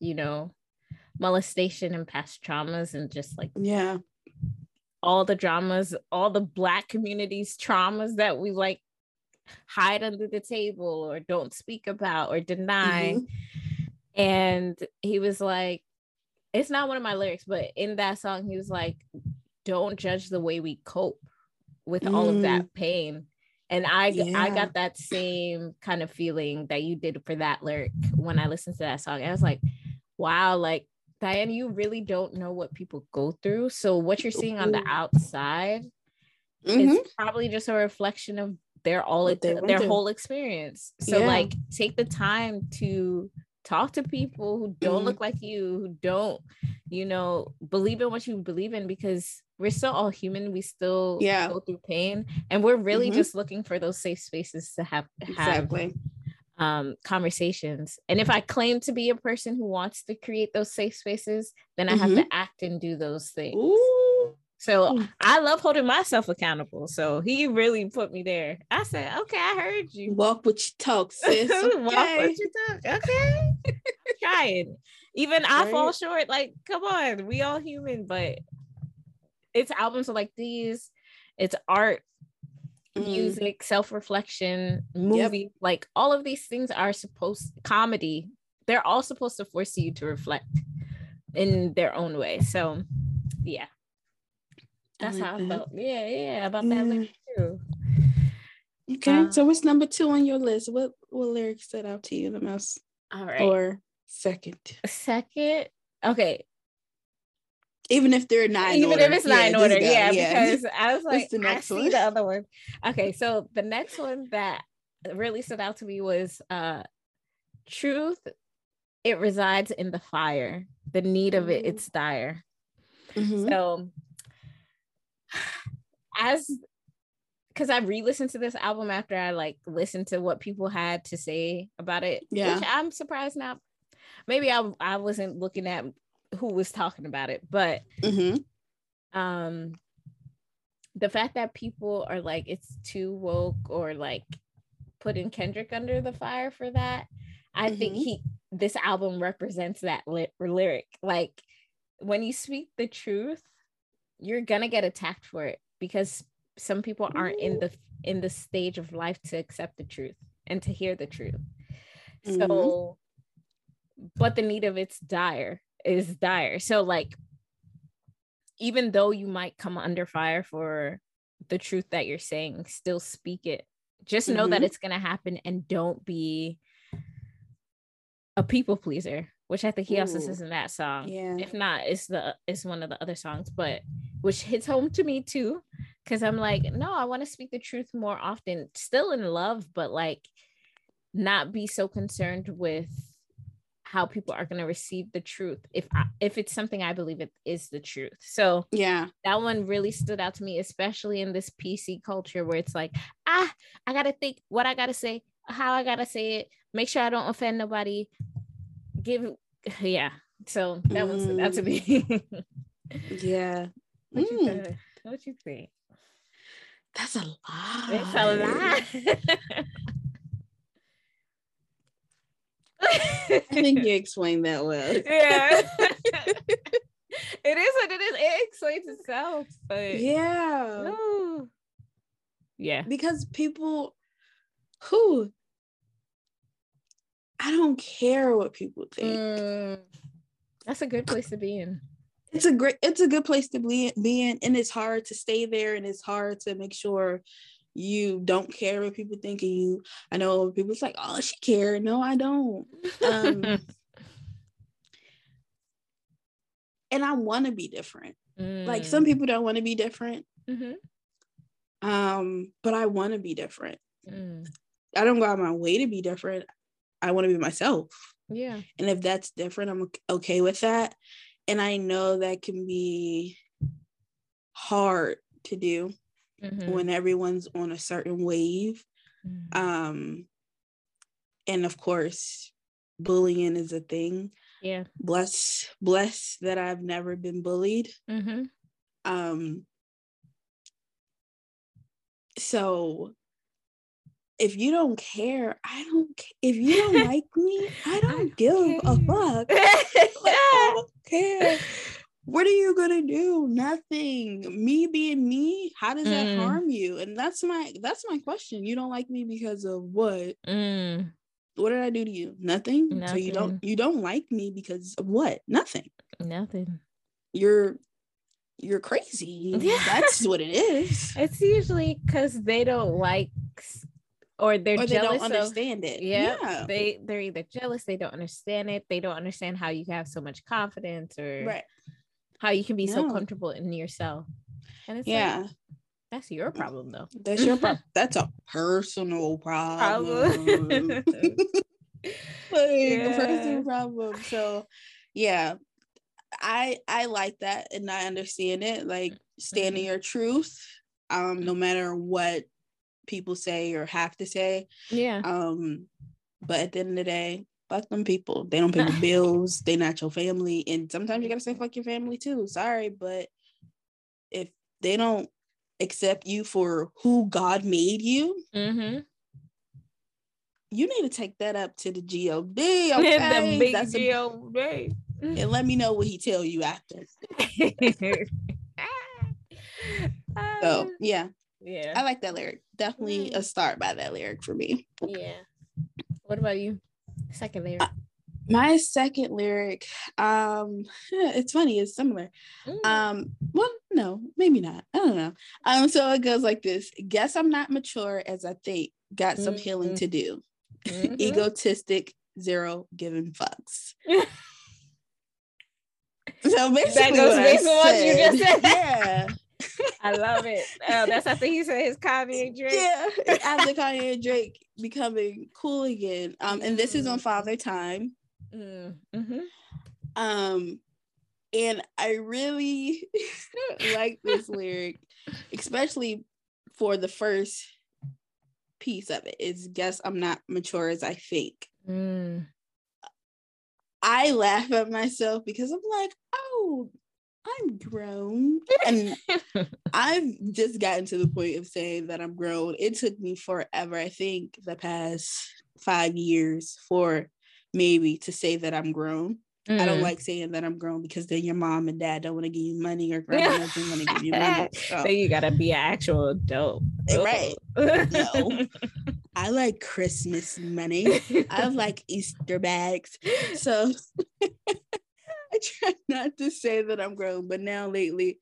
you know, molestation and past traumas and just like yeah all the dramas all the black communities traumas that we like hide under the table or don't speak about or deny mm-hmm. And he was like it's not one of my lyrics, but in that song, he was like, don't judge the way we cope with mm. all of that mm. pain. And I yeah. I got that same kind of feeling that you did for that lyric when I listened to that song. I was like, wow, like Diane, you really don't know what people go through. So what you're seeing on the outside mm-hmm. is probably just a reflection of their all it, their whole experience. So yeah. like take the time to talk to people who don't mm-hmm. look like you who don't you know believe in what you believe in because we're still all human we still yeah. go through pain and we're really mm-hmm. just looking for those safe spaces to have, have exactly um, conversations and if i claim to be a person who wants to create those safe spaces then i mm-hmm. have to act and do those things Ooh. So. I love holding myself accountable. So he really put me there. I said, okay, I heard you. Walk with your talk, (laughs) sis. Okay. Walk with your talk. Okay. (laughs) Trying. Even right. I fall short. Like, come on, we all human, but it's albums like these, it's art, mm. music, self-reflection, movie. Yep. Like all of these things are supposed comedy. They're all supposed to force you to reflect in their own way. So yeah that's how I felt. Yeah, yeah, about yeah. that lyric too. Okay, um, so what's number two on your list? What what lyric stood out to you the most? All right. Or second. Second. Okay. Even if they're not even order. if it's not yeah, in order, yeah, yeah, because I was (laughs) like, the next I one? see the other one. Okay, so the next one that really stood out to me was uh truth. It resides in the fire. The need of it, it's dire. Mm-hmm. So as because I re-listened to this album after I like listened to what people had to say about it. Yeah. Which I'm surprised now. Maybe I I wasn't looking at who was talking about it, but mm-hmm. um the fact that people are like it's too woke or like putting Kendrick under the fire for that, I mm-hmm. think he this album represents that lyric. Like when you speak the truth, you're gonna get attacked for it because some people aren't in the in the stage of life to accept the truth and to hear the truth mm-hmm. so but the need of it's dire is dire so like even though you might come under fire for the truth that you're saying still speak it just know mm-hmm. that it's going to happen and don't be a people pleaser which i think he Ooh. also says in that song. Yeah. If not it's the it's one of the other songs but which hits home to me too because i'm like no i want to speak the truth more often. Still in love but like not be so concerned with how people are going to receive the truth if I, if it's something i believe it is the truth. So yeah. that one really stood out to me especially in this pc culture where it's like ah i gotta think what i gotta say how i gotta say it make sure i don't offend nobody give (laughs) yeah so that mm. was that to me (laughs) yeah what, mm. you think? what you think? That's a lot. It's a lot. I think you (laughs) explained that well. Yeah. it is what it is. It explains itself. But yeah. Ooh. Yeah. Because people who I don't care what people think. Mm, that's a good place to be in it's a great it's a good place to be, be in and it's hard to stay there and it's hard to make sure you don't care what people think of you i know people's like oh she care no i don't um (laughs) and I want to be different. Mm. Like some people don't want to be different. Mhm. Um, but I want to be different. Mm. I don't go out my way to be different. I want to be myself. Yeah. And if that's different, I'm ok- okay with that. And I know that can be hard to do Mhm. when everyone's on a certain wave. Mhm. Um, and of course, bullying is a thing. yeah. Bless, bless that I've never been bullied. Mm-hmm. Um, so if you don't care, I don't. If you don't (laughs) like me, I don't give a fuck. (laughs) I don't care. What are you gonna do? Nothing. Me being me, how does that Mm. harm you? And that's my that's my question. You don't like me because of what? Mm. What did I do to you? Nothing. So you don't you don't like me because of what? Nothing. Nothing. You're you're crazy. (laughs) Yeah. That's what it is. It's usually because they don't like or they're or they jealous don't of understand it. yeah, yeah. they they're either jealous they don't understand it they don't understand how you have so much confidence or right. how you can be so comfortable in yourself and it's like, Yeah. that's your problem though That's your problem. (laughs) That's a personal problem. Problem. (laughs) like a Yeah. personal problem. So yeah. I I like that and I understand it. Like standing Mm-hmm. your truth, um, no matter what people say or have to say. yeah Um, but at the end of the day, fuck them people. They don't pay the (laughs) bills. They not your family. And sometimes you gotta say fuck your family too. Sorry, but if they don't accept you for who God made you, mm-hmm. you need to take that up to the God. (laughs) Okay, the big That's a- right and let me know what he tell you after. (laughs) So yeah, I like that lyric. Definitely a start by that lyric for me. yeah what about you second layer My second lyric, um, (laughs) it's funny, it's similar. Mm. Um, well, no, maybe not. I don't know. Um, so it goes like this: Guess I'm not mature as I think. Got some healing Mhm. to do. (laughs) Mhm. Egotistic, zero giving fucks. (laughs) So basically, that goes what, I on what you just said. Yeah, I love it. Oh, that's after he said his Kanye (laughs) Drake. yeah. (laughs) After Kanye and Drake becoming cool again, um, and this is on Mm. Father Time. Mm, mhm. Um, and I really (laughs) like this lyric, especially for the first piece of it. Is guess I'm not mature as I think. Mm. I laugh at myself because I'm like, oh, I'm grown. And (laughs) I've just gotten to the point of saying that I'm grown. It took me forever, I think, the past five years for maybe to say that I'm grown. I don't Mm. like saying that I'm grown because then your mom and dad don't want to give you money or (laughs) grandma doesn't want to give you money. (laughs) So Then you gotta be an actual adult. Right. No. I like Christmas money. I like Easter bags. So (laughs) I try not to say that I'm grown, but now lately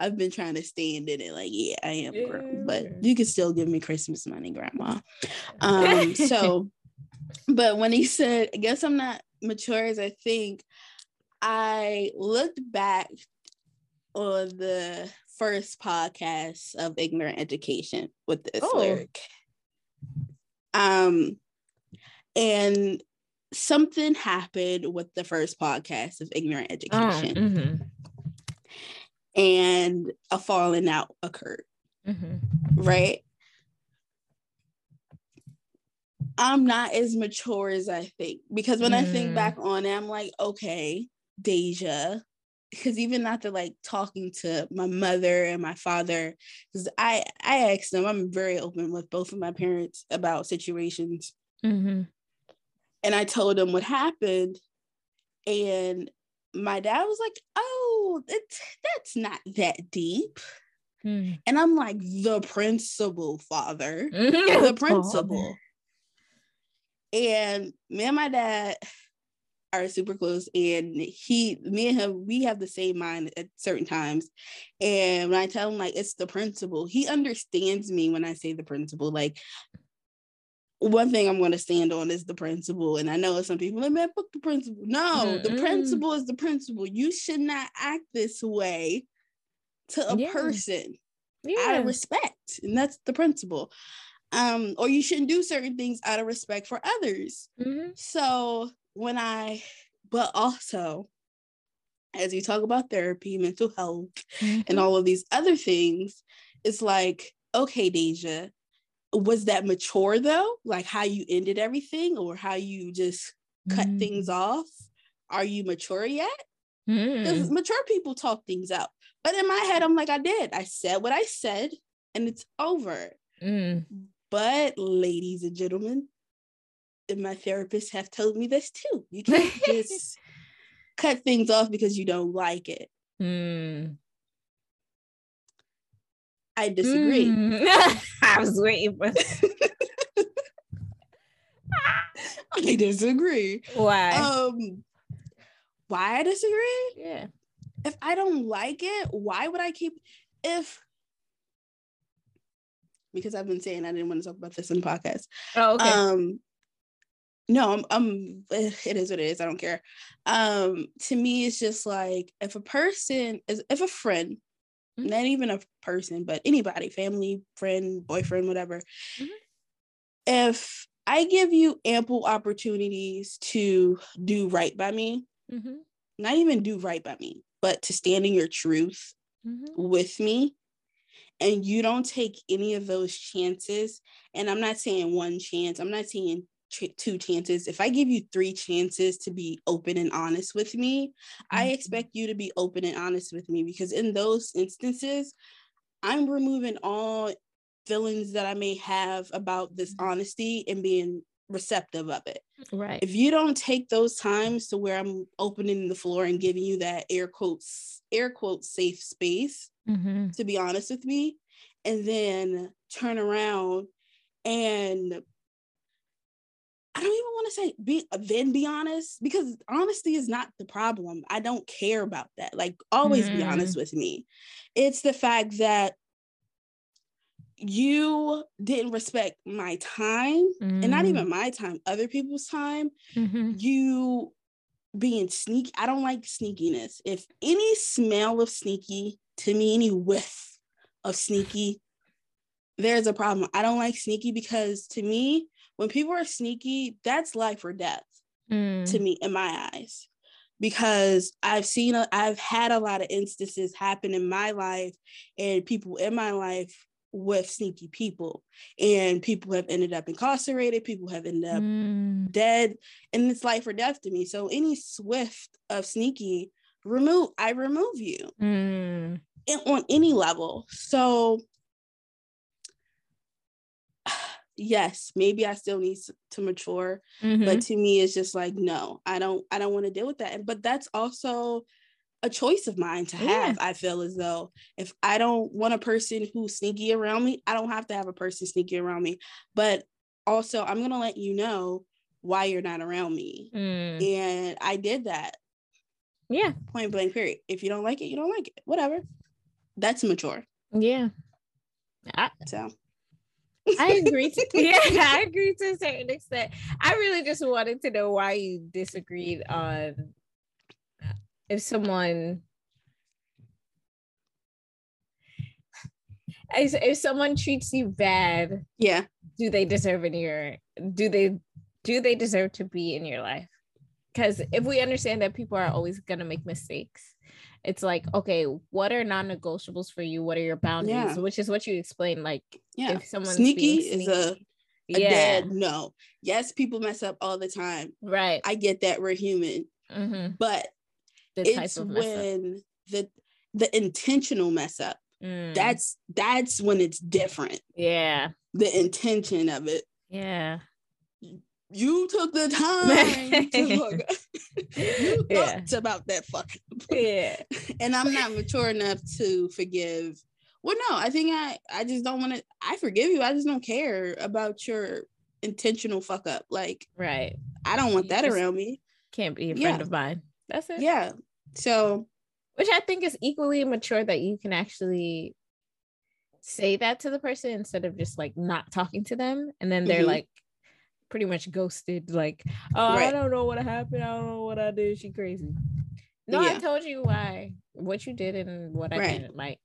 I've been trying to stand in it. Like, yeah, I am grown, but you can still give me Christmas money, grandma. (laughs) Um, so (laughs) but when he said, I guess I'm not mature as I think, I looked back on the first podcast of Ignorant Education with this Oh. lyric. Um, and something happened with the first podcast of Ignorant Oh, Education, mhm, and a falling out occurred, mhm. right? I'm not as mature as I think because when I think Mm. back on it, I'm like, okay, Deja. Because even after like talking to my mother and my father, because I I asked them, I'm very open with both of my parents about situations, Mhm. And I told him what happened, and my dad was like, "Oh, it's that's not that deep," Mm. and I'm like, "The principle, father." (laughs) The principle. And me and my dad are super close, and he, me and him, we have the same mind at certain times. And when I tell him like it's the principle, he understands me when I say the principle. Like one thing I'm going to stand on is the principle. And I know some people like, man, fuck the principle. No, Mm-mm. the principle is the principle. You should not act this way to a yeah. person yeah. out of respect. And that's the principle. Um, or you shouldn't do certain things out of respect for others. Mm-hmm. So when I, but also, as you talk about therapy, mental health, mm-hmm. and all of these other things, it's like, okay, Deja, was that mature though? Like how you ended everything or how you just cut mm. things off? Are you mature yet? Because mm. mature people talk things out. But in my head, I'm like, I did. I said what I said and it's over. Mm. But ladies and gentlemen, and my therapists have told me this too. You (laughs) can't just cut things off because you don't like it. I disagree. Mm. (laughs) I was waiting for (laughs) I disagree. Why? Um why I disagree? Yeah. If I don't like it, why would I keep if because I've been saying I didn't want to talk about this in the podcast. Oh, okay. Um no, I'm, I'm it is what it is. I don't care. Um to me it's just like if a person is if a friend mm-hmm. not even a person, but anybody, family, friend, boyfriend, whatever. Mm-hmm. If I give you ample opportunities to do right by me, mm-hmm. not even do right by me, but to stand in your truth mm-hmm. with me, and you don't take any of those chances, and I'm not saying one chance, I'm not saying two chances. If I give you three chances to be open and honest with me, mm-hmm. I expect you to be open and honest with me because in those instances, I'm removing all feelings that I may have about this mm-hmm. honesty and being receptive of it. Right. If you don't take those times to where I'm opening the floor and giving you that air quotes air quotes safe space mm-hmm. to be honest with me and then turn around and I don't even want to say be then be honest because honesty is not the problem. I don't care about that. Like always mm. be honest mm. with me. It's the fact that you didn't respect my time mm. and not even mm. my time, other people's time. Mm-hmm. You being sneaky. I don't like sneakiness. If any smell of sneaky to me, any whiff of sneaky, there's a problem. I don't like sneaky because to me, when people are sneaky, that's life or death mm. to me in my eyes. Because I've seen, i I've had a lot of instances happen in my life and people in my life with sneaky people and people have ended up incarcerated people have ended up mm. dead and it's life or death to me so any swift of sneaky remove i remove you mm. on any level so yes maybe i still need to mature mm-hmm. but to me it's just like no i don't i don't want to deal with that but that's also a choice of mine to have yeah. i feel as though if i don't want a person who's sneaky around me i don't have to have a person sneaky around me but also i'm going to let you know why you're not around me mm. and i did that. Yeah. Point blank period. If you don't like it you don't like it whatever. That's mature. Yeah. I, so (laughs) I agree. To, (laughs) yeah, (laughs) I agree to a certain extent. I really just wanted to know why you disagreed on uh, if someone if, if someone treats you bad. Yeah. Do they deserve in your? Do they do they deserve to be in your life? Because if we understand that people are always gonna make mistakes, it's like okay what are non-negotiables for you? What are your boundaries? Yeah. which is what you explained like yeah. if someone sneaky, sneaky is a, a yeah. dead no. Yes people mess up all the time. Right. I get that we're human. Mm-hmm. but the it's when the the intentional mess up. Mm. that's that's when it's different. Yeah. The intention of it. Yeah you took the time to (laughs) you yeah. thought about that fucking yeah. (laughs) And i'm not mature enough to forgive. Well no i think i i just don't want to i forgive you i just don't care about your intentional fuck up. Like right. I don't want you that around me. can't be a friend yeah. of mine. That's it. Yeah. So which i think is equally mature that you can actually say that to the person instead of just like not talking to them. And then they're mm-hmm. like pretty much ghosted. Like, oh, I don't know what happened. I don't know what I did. She crazy. No, I told you why, what you did and what I Right. didn't like.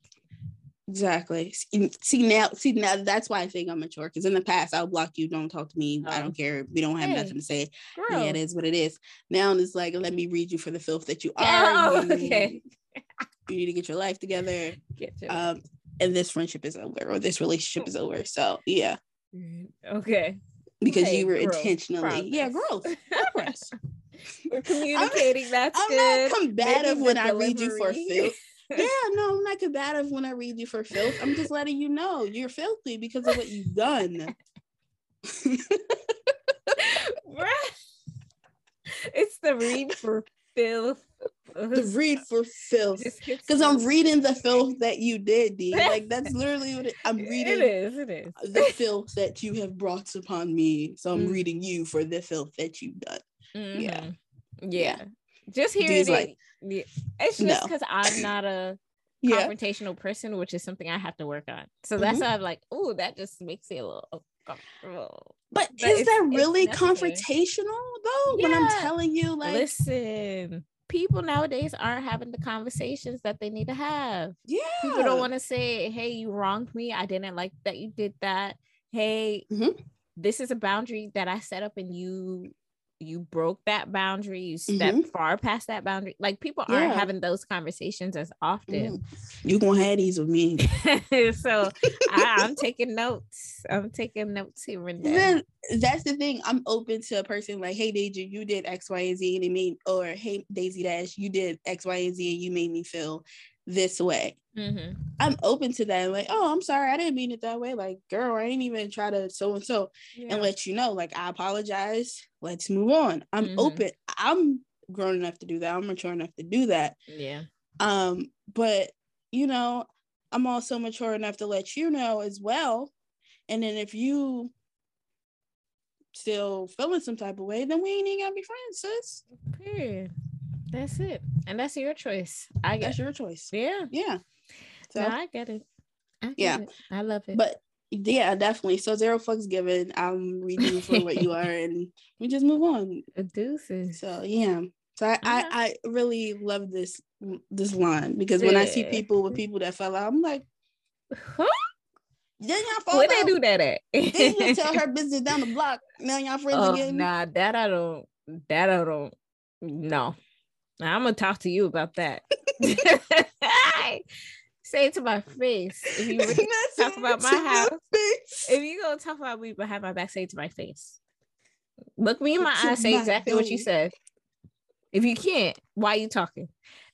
Exactly. See now, see now that's why I think I'm mature. Because in the past, I'll block you. Don't talk to me. I Oh. don't care. We don't have Hey, nothing to say. Girl, Yeah, it is what it is. Now it's like, let me read you for the filth that you are. (laughs) Oh, okay. (laughs) You need to get your life together. get to Um, and this friendship is over, or this relationship is over. So yeah, okay. Because Hey, you were growth, intentionally, yeah, progress. growth, (laughs) progress. We're communicating. That's I'm good. not combative when I read you for filth. (laughs) yeah, no, I'm not combative when I read you for filth. I'm just letting you know you're filthy because of what you've done. (laughs) It's the read for filth. The (laughs) read for filth. Because I'm reading the filth that you did, D. (laughs) Like that's literally what it, I'm reading is. It is. the (laughs) filth that you have brought upon me. So I'm Mm. reading you for the filth that you've done. Yeah. Mhm. Yeah. Just hearing Dude's it. like, yeah. It's just because I'm (clears throat) not a Yeah. confrontational person, which is something I have to work on. So that's Mhm. why I'm like, oh, that just makes it a little uncomfortable. But, But is that really confrontational though? When I'm telling you, like, Listen, people nowadays aren't having the conversations that they need to have. yeah, People don't want to say, hey, you wronged me. I didn't like that you did that. Hey, Mhm. this is a boundary that I set up and you you broke that boundary. You stepped Mhm. far past that boundary. Like people aren't having those conversations as often. Mhm. You gonna have these with me. (laughs) so I, I'm (laughs) taking notes. I'm taking notes here and there. that's the thing. I'm open to a person like, hey Daisy, you did X, Y, and Z, and it made or hey Daisy Dash, you did X, Y, and Z, and you made me feel this way. Mhm. I'm open to that. Like, oh, I'm sorry, I didn't mean it that way. Like, girl, I ain't even try to so and so and let you know. Like, I apologize. Let's move on. I'm Mhm. open. I'm grown enough to do that. I'm mature enough to do that. yeah. Um, but you know, I'm also mature enough to let you know as well. And then if you still feeling some type of way, then we ain't even gotta be friends, sis. Period. That's it. And that's your choice. I guess That's your choice. yeah. Yeah. So No, I get it. I get Yeah. it. I love it. but yeah, definitely. So zero fucks given. I'm reading for what you are and (laughs) we just move on. deuces. So yeah. So I, Uh-huh. I, I really love this this line because when I see people with people that fell out, I'm like, Huh? then y'all fall Where they do that at? Then you tell her (laughs) business down the block. Now y'all friends oh, again. nah, that I don't. That I don't. No, I'm gonna talk to you about that. (laughs) Say it to my face. If you (laughs) really talk about my house. if you gonna talk about me behind my back, say it to my face. Look me in my eyes, say exactly what you said. If you can't, why are you talking?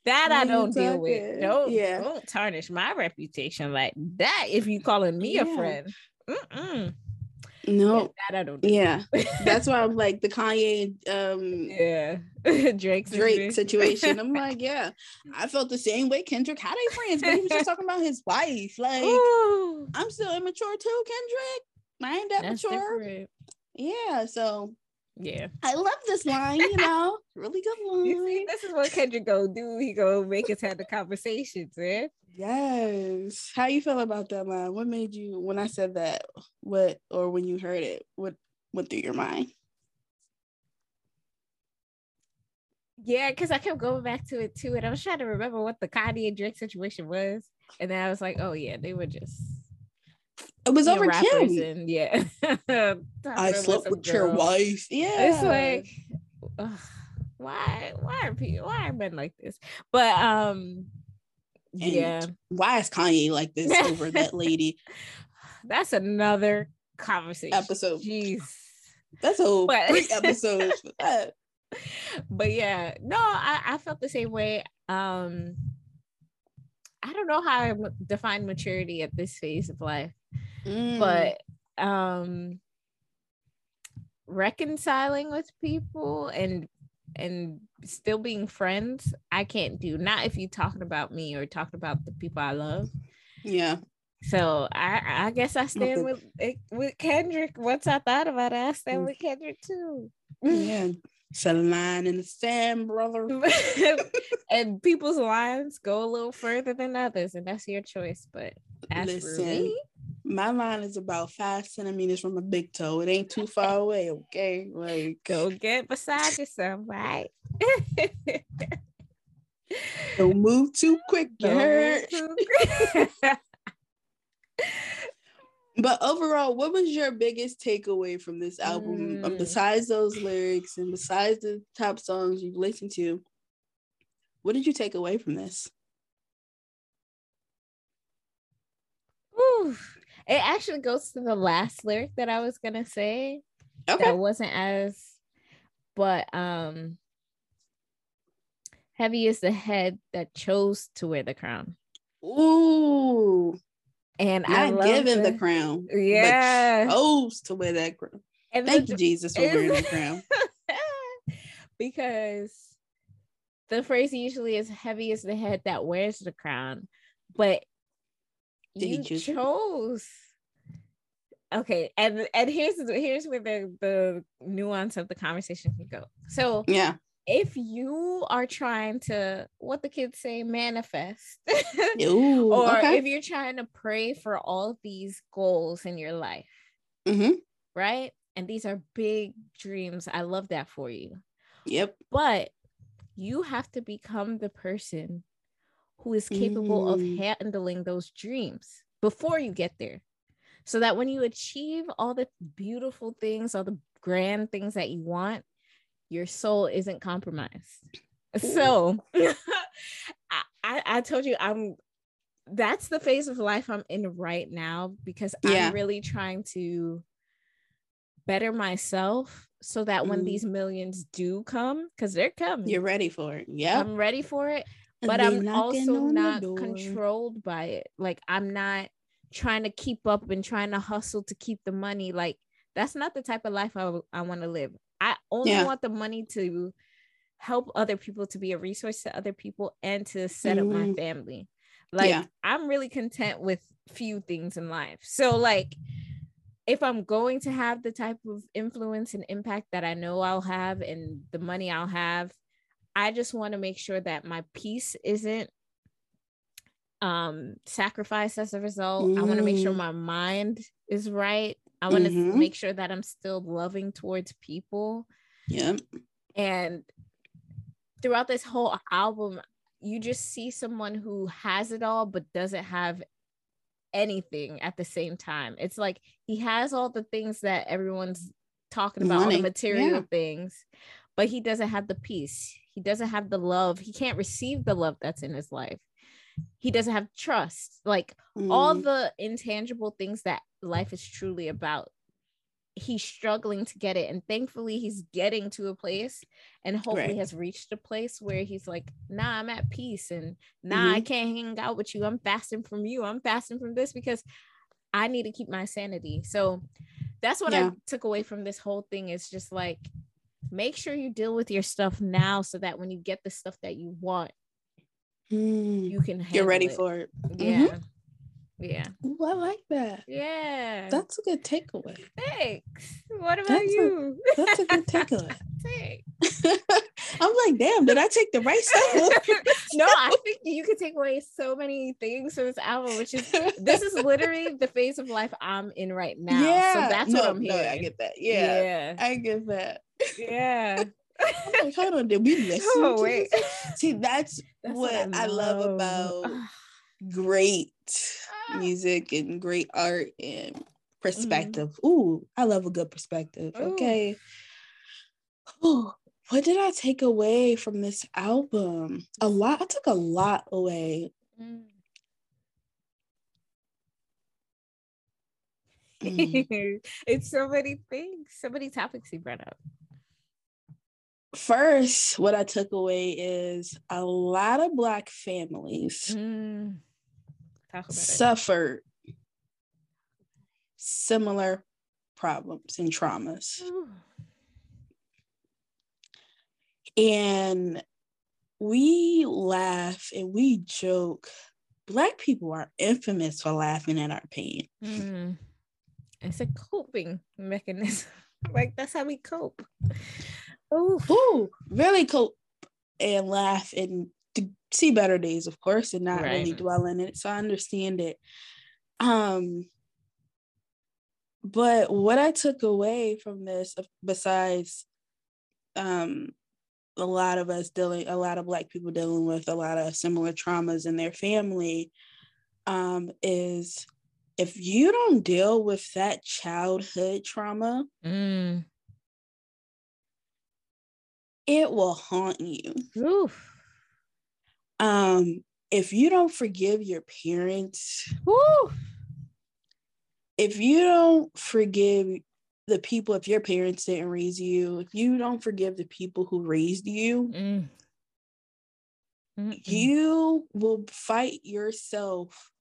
That Why I don't deal with. Don't Yeah. don't tarnish my reputation like that. If you calling me a friend, Mm-mm. No, that I don't. Do. yeah. That's why I'm (laughs) like the Kanye um yeah, (laughs) Drake Drake situation. I'm (laughs) like, yeah, I felt the same way. Kendrick had a friends, but he was just talking about his wife. Like, Ooh, I'm still immature too, Kendrick. I ain't that that's mature. different. Yeah, so Yeah. I love this line, you know, (laughs) really good You see, line. this is what Kendrick go do. He go make us have the conversations, man. Yes. How you feel about that line? What made you when I said that? What or when you heard it? What went through your mind? Yeah, because I kept going back to it too, and I was trying to remember what the Kanye and Drake situation was, and then I was like, oh yeah, they were just It was over Kim. yeah. (laughs) I slept with your wife. Yeah. It's like, ugh, why, why are people, why are men like this? But um, And yeah, why is Kanye like this over (laughs) that lady? that's another conversation Episode. Jeez. That's a But- three (laughs) episodes for that. but yeah, no, I, I felt the same way. Um, I don't know how I m- define maturity at this phase of life, Mm. but um, reconciling with people and and still being friends, I can't do. Not if you're talking about me or talking about the people I love. yeah, So I I guess I stand with with Kendrick. Once I thought about it, I stand with Kendrick too. yeah. Set a line in the sand, brother. (laughs) and people's lines go a little further than others, and that's your choice. But as for me, my line is about five centimeters from a big toe. It ain't too far away, okay? Like go get beside yourself, right? Don't move too quick, you heard. (laughs) but overall, what was your biggest takeaway from this album? Um, mm. besides those lyrics and besides the top songs you've listened to, what did you take away from this? Ooh, it actually goes to the last lyric that I was gonna say. Okay. That wasn't as, but um, heavy is the head that chose to wear the crown. Ooh. And Not I love given the, the crown. Yeah. chose to wear that crown. And Thank the, you, Jesus, for wearing the (laughs) crown. because the phrase usually is heavy is the head that wears the crown, but Did you chose. Okay, and and here's here's where the the nuance of the conversation can go. So yeah, if you are trying to what the kids say manifest (laughs) Ooh, or okay. if you're trying to pray for all these goals in your life mm-hmm. right and these are big dreams i love that for you yep but you have to become the person who is capable mm. of handling those dreams before you get there so that when you achieve all the beautiful things all the grand things that you want your soul isn't compromised. So (laughs) I, I told you I'm that's the phase of life I'm in right now because yeah. I'm really trying to better myself so that when mm. these millions do come, because they're coming. You're ready for it. Yeah. I'm ready for it. But I'm also not controlled by it. Like I'm not trying to keep up and trying to hustle to keep the money. Like that's not the type of life I, I want to live. I only yeah. want the money to help other people to be a resource to other people and to set mm-hmm. up my mm-hmm. family. Like yeah. I'm really content with few things in life. So like if I'm going to have the type of influence and impact that I know I'll have and the money I'll have, I just want to make sure that my peace isn't um sacrificed as a result. Mm. I want to make sure mm. my mind is right. I want to mm-hmm. make sure that I'm still loving towards people. Yeah. And throughout this whole album, you just see someone who has it all but doesn't have anything at the same time. It's like he has all the things that everyone's talking about, Money. all the material yeah. things, but he doesn't have the peace. He doesn't have the love. He can't receive the love that's in his life. He doesn't have trust. Like mm. all the intangible things that life is truly about he's struggling to get it and thankfully he's getting to a place and hopefully right. has reached a place where he's like nah i'm at peace and nah mm-hmm. i can't hang out with you i'm fasting from you i'm fasting from this because i need to keep my sanity so that's what yeah. i took away from this whole thing is just like make sure you deal with your stuff now so that when you get the stuff that you want mm. you can you're ready it. for it yeah mm-hmm. Yeah. Ooh, I like that. Yeah. That's a good takeaway. Thanks. What about that's you? A, that's a good (laughs) takeaway. Thanks. (laughs) I'm like, damn, did I take the right stuff? (laughs) no, I think you could take away so many things from this album, which is this is literally the phase of life I'm in right now. Yeah. So that's no, what I'm hearing. No, I get that. Yeah. yeah. I get that. Yeah. (laughs) Like, hold on, did we listen? (laughs) Oh, wait. See, that's, (laughs) that's what, what I, love. I love about great music and great art and mm-hmm. perspective. Mm-hmm. Ooh, I love a good perspective. Ooh. Okay. Ooh, what did I take away from this album? A lot. I took a lot away. Mm. Mm. it's so many things, so many topics you brought up. First, what I took away is a lot of Black families mm suffered similar problems and traumas. And we laugh and we joke. Black people are infamous for laughing at our pain. Mm. It's a coping mechanism. (laughs) like that's how we cope. Ooh. Ooh, really cope and laugh and to see better days, of course, and not right. really dwell in it. So I understand it. Um, but what I took away from this, besides um, a lot of us dealing, a lot of Black people dealing with a lot of similar traumas in their family, um, is if you don't deal with that childhood trauma, mm. It will haunt you. Oof. Um, if you don't forgive your parents, Woo. if you don't forgive the people, if your parents didn't raise you, if you don't forgive the people who raised you, mm. you will fight yourself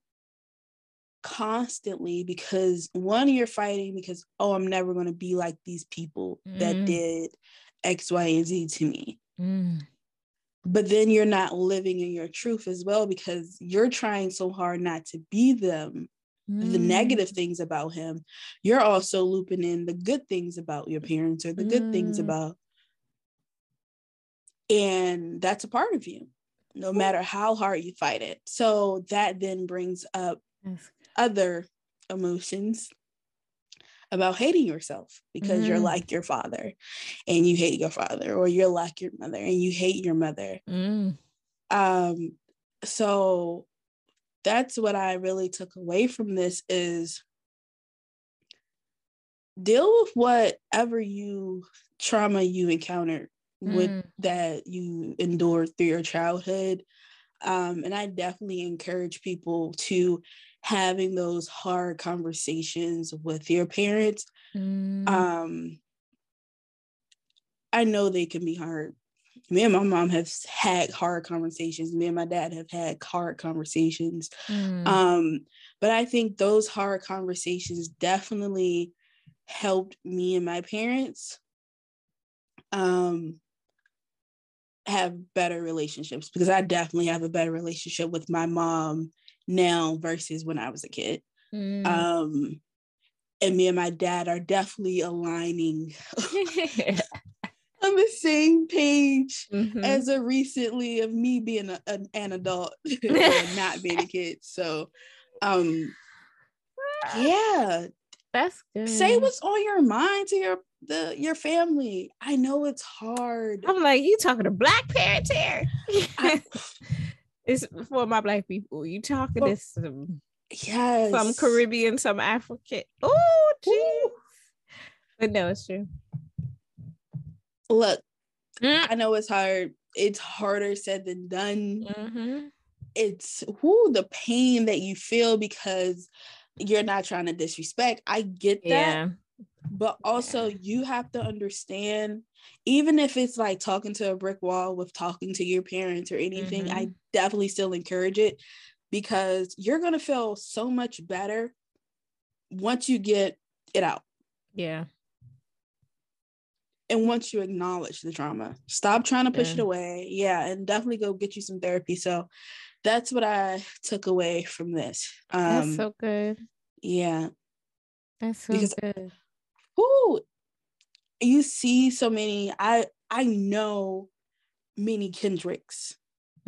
constantly because one, you're fighting because, oh, I'm never going to be like these people mm. that did X, Y, and Z to me. Mm but then you're not living in your truth as well because you're trying so hard not to be them mm. the negative things about him you're also looping in the good things about your parents or the mm. good things mm. about and that's a part of you no matter how hard you fight it so that then brings up other emotions about hating yourself because mm. you're like your father and you hate your father or you're like your mother and you hate your mother mm. um so that's what i really took away from this is deal with whatever you trauma you encountered mm. with that you endured through your childhood um, and i definitely encourage people to having those hard conversations with your parents mm. um i know they can be hard me and my mom have had hard conversations me and my dad have had hard conversations mm. um but i think those hard conversations definitely helped me and my parents um have better relationships because i definitely have a better relationship with my mom now versus when I was a kid. Mm. Um, and me and my dad are definitely aligning (laughs) on the same page mm-hmm. as a recently of me being a, an, an adult (laughs) (laughs) not being a kid. So, um, yeah, that's good. Say what's on your mind to your the your family. I know it's hard. I'm like, you talking to black parents here? I, it's for my black people. You talking well, to some yes, some Caribbean, some African. Oh, geez. But no, it's true. Look, mm. I know it's hard. It's harder said than done. Mm-hmm. It's who the pain that you feel because you're not trying to disrespect. I get that. Yeah. But also, you have to understand even if it's like talking to a brick wall with talking to your parents or anything, mm-hmm. I definitely still encourage it because you're going to feel so much better once you get it out. Yeah. And once you acknowledge the trauma, stop trying to push yeah. it away. Yeah. And definitely go get you some therapy. So that's what I took away from this. Um, that's so good. Yeah. That's so because, good. Who you see so many i i know many kendricks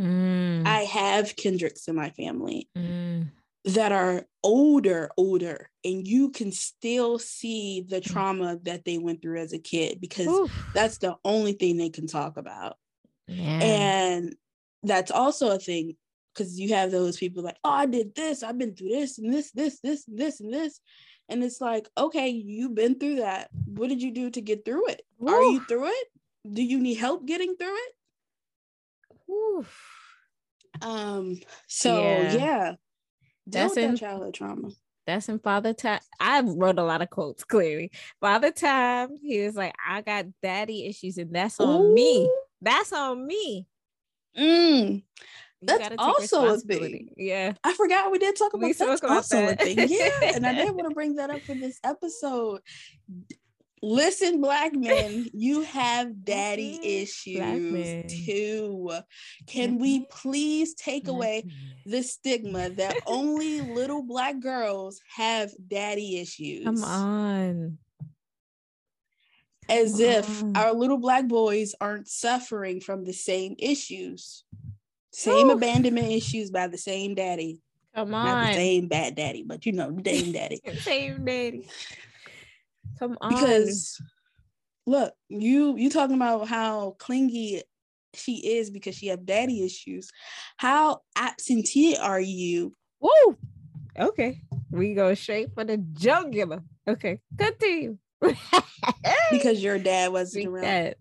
mm. i have kendricks in my family mm. that are older older and you can still see the mm. trauma that they went through as a kid because Oof. that's the only thing they can talk about yeah. and that's also a thing because you have those people like oh i did this i've been through this and this this this this and this and it's like, okay, you've been through that. What did you do to get through it? Ooh. Are you through it? Do you need help getting through it? Ooh. Um, so yeah, yeah. that's in childhood trauma. That's in father time. I've wrote a lot of quotes clearly. Father time, he was like, I got daddy issues, and that's on Ooh. me. That's on me. Mm. That's also a thing. Yeah. I forgot we did talk about we that's about also that. a thing. Yeah. (laughs) and I did want to bring that up for this episode. Listen, black men, you have daddy mm-hmm. issues too. Can we mm-hmm. please take away the stigma that only little black girls have daddy issues? Come on. As Come if on. our little black boys aren't suffering from the same issues. Same Ooh. abandonment issues by the same daddy. Come on. Not the same bad daddy, but you know, the same daddy. (laughs) same daddy. Come on. Because look, you you talking about how clingy she is because she have daddy issues. How absentee are you? Woo! Okay. We go straight for the jugular. Okay, continue. (laughs) because your dad wasn't around. that.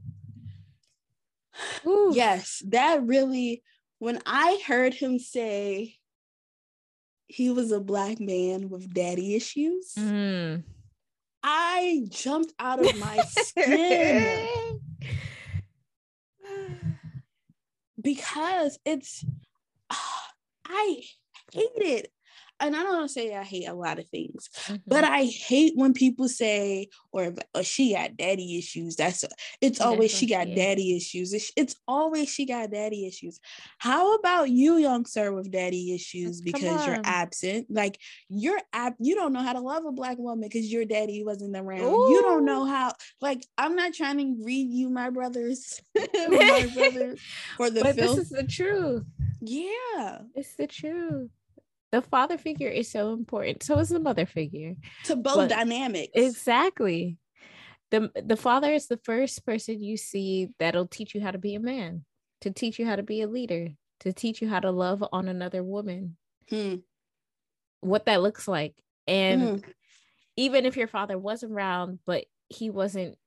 Yes, that really when I heard him say he was a black man with daddy issues, Mm. I jumped out of my skin (laughs) because it's I hate it. And I don't want to say I hate a lot of things, but Mhm. I hate when people say, or, or she got daddy issues. That's it's always That's she got she is. daddy issues. It's, it's always she got daddy issues. How about you, young sir, with daddy issues because you're absent? Like you're ab- you don't know how to love a black woman because your daddy wasn't around. You don't know how. Like I'm not trying to read you my brothers, (laughs) my (laughs) brothers for the but film. this is the truth. yeah, It's the truth. The father figure is so important. So is the mother figure. to both But- dynamics. Exactly. The the father is the first person you see that'll teach you how to be a man, to teach you how to be a leader, to teach you how to love on another woman, Hmm. what that looks like. And Mhm. even if your father was around, but he wasn't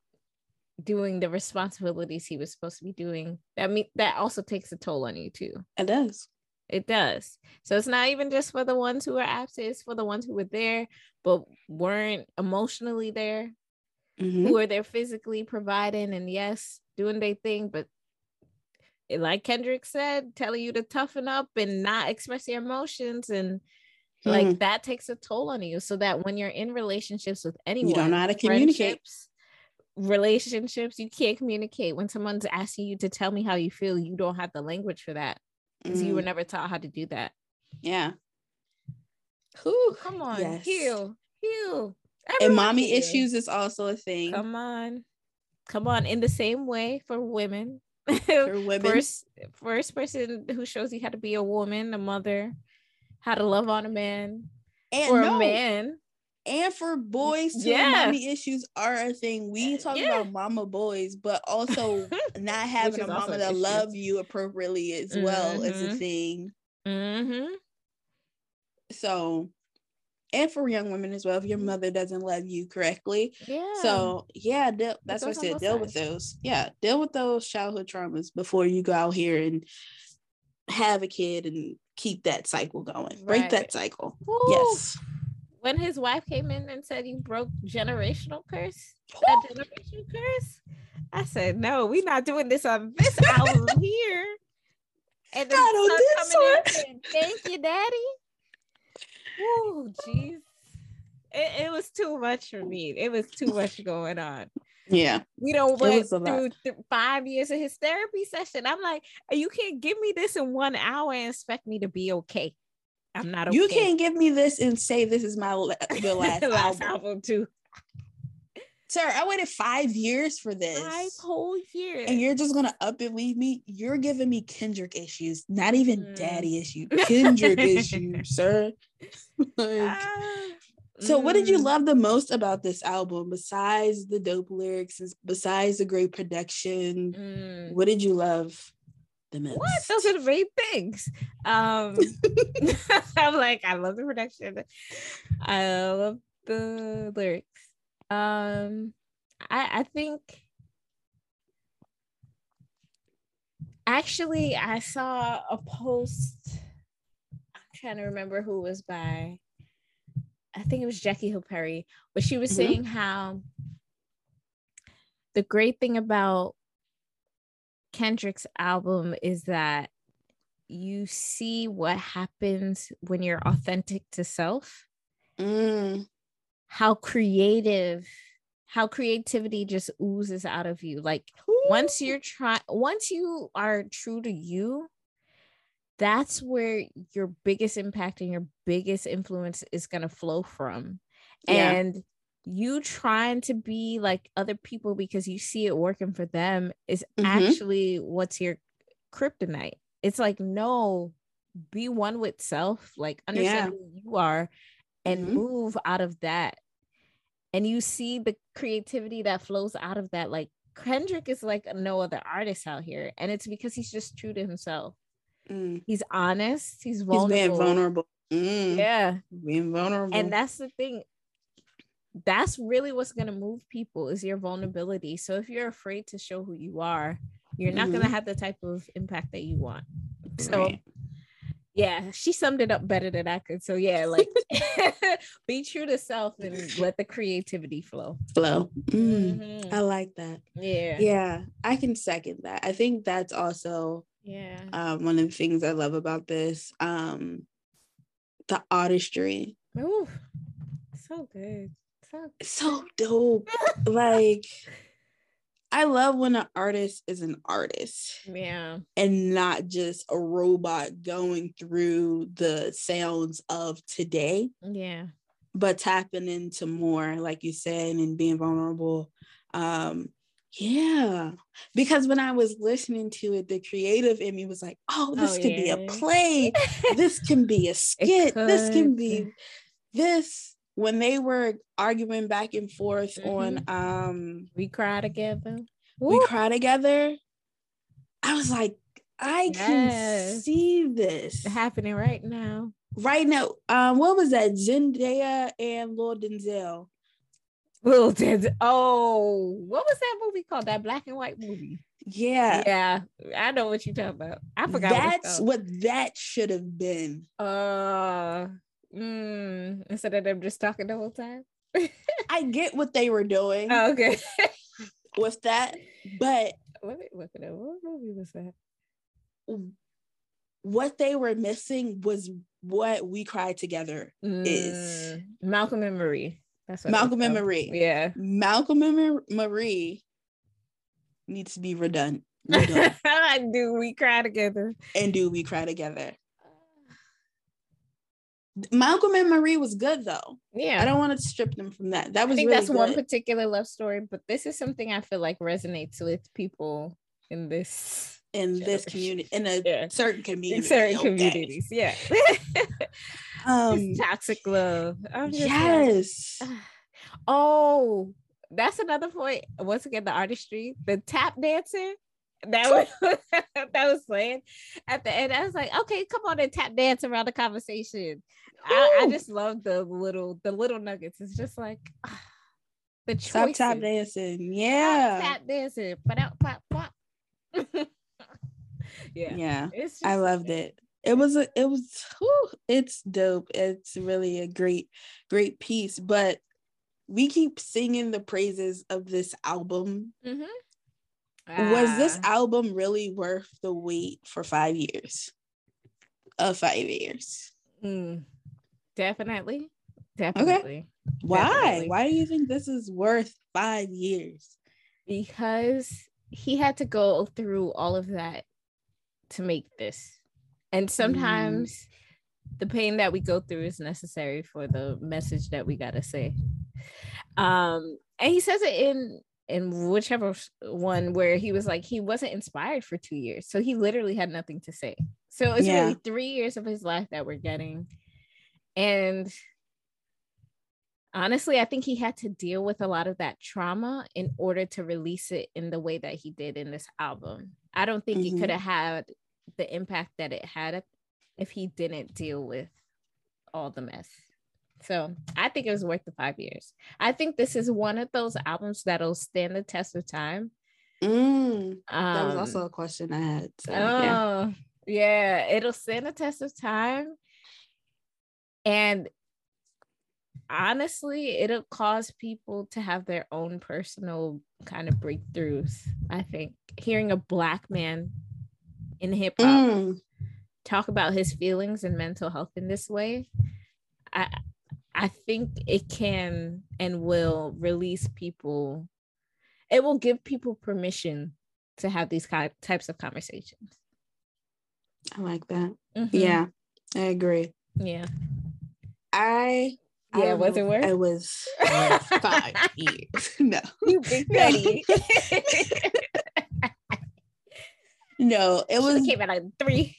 doing the responsibilities he was supposed to be doing, that mean that also takes a toll on you too. It does. It does. So it's not even just for the ones who are absent, it's for the ones who were there but weren't emotionally there, Mhm. who are there physically providing and yes, doing their thing, but like Kendrick said, telling you to toughen up and not express your emotions and like Mhm. that takes a toll on you so that when you're in relationships with anyone, You don't know how to communicate. relationships, you can't communicate. When someone's asking you to tell me how you feel, you don't have the language for that because you were Mm, never taught how to do that. yeah. Who? Come on, yes. heal, heal. And mommy heal. issues is also a thing Come on, come on. In the same way for women, for (laughs) women. first first person who shows you how to be a woman, a mother, how to love on a man, and or no, a man. And for boys too. Yeah. Mommy issues are a thing. We talk Yeah. about mama boys, but also (laughs) not having a mama that love you appropriately as well is a Mhm. thing. Mm-hmm. So, and for young women as well, if your mother doesn't love you correctly. Yeah. So yeah, deal, that's what I said. Deal with those. Yeah, deal with those childhood traumas before you go out here and have a kid and keep that cycle going. Break Right. that cycle. Woo. Yes. When his wife came in and said you broke generational curse, that generational curse, I said no, we're not doing this on (laughs) this album here. And then Not on this coming in one. saying, Thank you, daddy. Woo, jeez. It, it was too much for me. It was too much going on. Yeah. We don't went was a lot. through th- five years of his therapy session. I'm like, you can't give me this in one hour and expect me to be okay. I'm not okay. You can't give me this and say this is my your (laughs) last, last album. album too. Sir, I waited five years for this. Five whole years. and you're just gonna up and leave me. You're giving me Kendrick issues, not even Mm. daddy issues. Kendrick issues, (laughs) sir. (laughs) Like, Ah, So, what did you mm. love the most about this album besides the dope lyrics, besides the great production? Mm. What did you love the? What? Those are the main things. Um, (laughs) I'm like, I love the production. I love the lyrics. Um, I I think actually I saw a post. I'm trying to remember who was by. I think it was Jackie Hill Perry, but she was Mhm. saying how the great thing about Kendrick's album is that you see what happens when you're authentic to self, Mm, how creative, how creativity just oozes out of you. Like once you're trying, once you are true to you, that's where your biggest impact and your biggest influence is going to flow from. Yeah. And you trying to be like other people because you see it working for them is Mhm. actually what's your kryptonite. It's like, no, be one with self, like understand who you are and Mhm. move out of that and you see the creativity that flows out of that like kendrick is like no other artist out here and it's because he's just true to himself Mm. he's honest he's vulnerable. He's being vulnerable. Mm. yeah Being vulnerable. and that's the thing that's really what's going to move people is your vulnerability so if you're afraid to show who you are you're not going to have the type of impact that you want so Right. yeah she summed it up better than i could so yeah like (laughs) (laughs) be true to self and let the creativity flow flow. Mm. Mhm. I like that. yeah Yeah, I can second that. I think that's also yeah um, one of the things I love about this. Um, the artistry. Ooh, so good so It's so dope. (laughs) like, I love when an artist is an artist yeah and not just a robot going through the sounds of today, yeah but tapping into more, like you said, and being vulnerable. Um, yeah, because when I was listening to it, the creative in me was like, "Oh, this Oh, could be a play. (laughs) this can be a skit. This can be this." When they were arguing back and forth on Mm-hmm. um we cry together We Cry Together, I was like, I can see this happening right now right now. Um, what was that? Zendaya and Lord Denzel. Little did oh what was that movie called that black and white movie Yeah. yeah i know what you're talking about i forgot That's called. what that should have been. uh mm, instead of them just talking the whole time I get what they were doing oh, okay with that, but let me look it up what movie was that what they were missing was what we cried together is. Mm, malcolm and marie that's what Malcolm and. Marie. yeah Malcolm and Mar- Marie needs to be redone, redone I (laughs) do we cry together and do we cry together. Malcolm and Marie was good though. yeah I don't want to strip them from that. That I was think really that's one particular love story, but this is something I feel like resonates with people in this in this community, in a Yeah. certain community, in certain okay. communities. Yeah. (laughs) Um, toxic love. I'm like, yes, (sighs) oh, that's another point. Once again, the artistry, the tap dancing. That was (laughs) that was playing at the end. I was like, okay, come on and tap dance around the conversation. I, I just love the little the little nuggets. It's just like (sighs) the stop choices. tap dancing. Stop Yeah, tap dancing. Pop, pop, pop. (laughs) yeah. yeah. It's I loved it. It was a, it was, whew, it's dope. It's really a great, great piece. But we keep singing the praises of this album. Mm-hmm. Was this Ah, album really worth the wait for five years? Of five years. mm, definitely. Definitely. Why? Definitely. Why do you think this is worth five years? Because he had to go through all of that to make this. And sometimes the pain that we go through is necessary for the message that we gotta say. Um, and he says it in in whichever one where he was like he wasn't inspired for two years, so he literally had nothing to say. So it's Yeah. really three years of his life that we're getting, and honestly, I think he had to deal with a lot of that trauma in order to release it in the way that he did in this album. I don't think it Mhm. could have had the impact that it had if he didn't deal with all the mess. So I think it was worth the five years. I think this is one of those albums that'll stand the test of time. Mm, Um, that was also a question I had. So, oh, yeah. yeah. it'll stand the test of time. And honestly, it'll cause people to have their own personal kind of breakthroughs. I think hearing a black man in hip hop Mm, talk about his feelings and mental health in this way, I I think it can and will release people. It will give people permission to have these types of conversations. I like that. Mhm. Yeah, I agree. Yeah. I I Yeah, don't was it worth? It was (laughs) five years. (laughs) No, You big No. (laughs) no, it it was came out like three.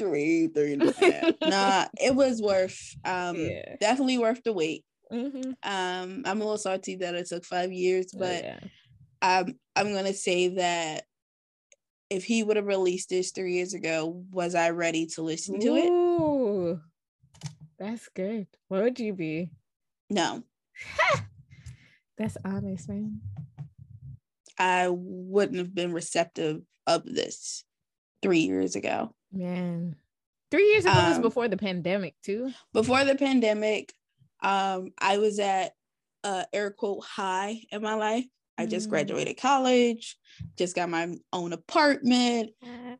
Three, three and a half. (laughs) nah, it was worth um Yeah. definitely worth the wait. Mm-hmm. Um, I'm a little salty that it took five years, oh, but yeah. I'm I'm gonna say that if he would have released this three years ago, was I ready to listen to Ooh, it? That's good. What would you be? No. (laughs) That's honest, man. I wouldn't have been receptive of this three years ago. Man. Three years ago um, was before the pandemic, too. Before the pandemic, um, I was at uh, air quote high in my life. I just mm. graduated college, just got my own apartment,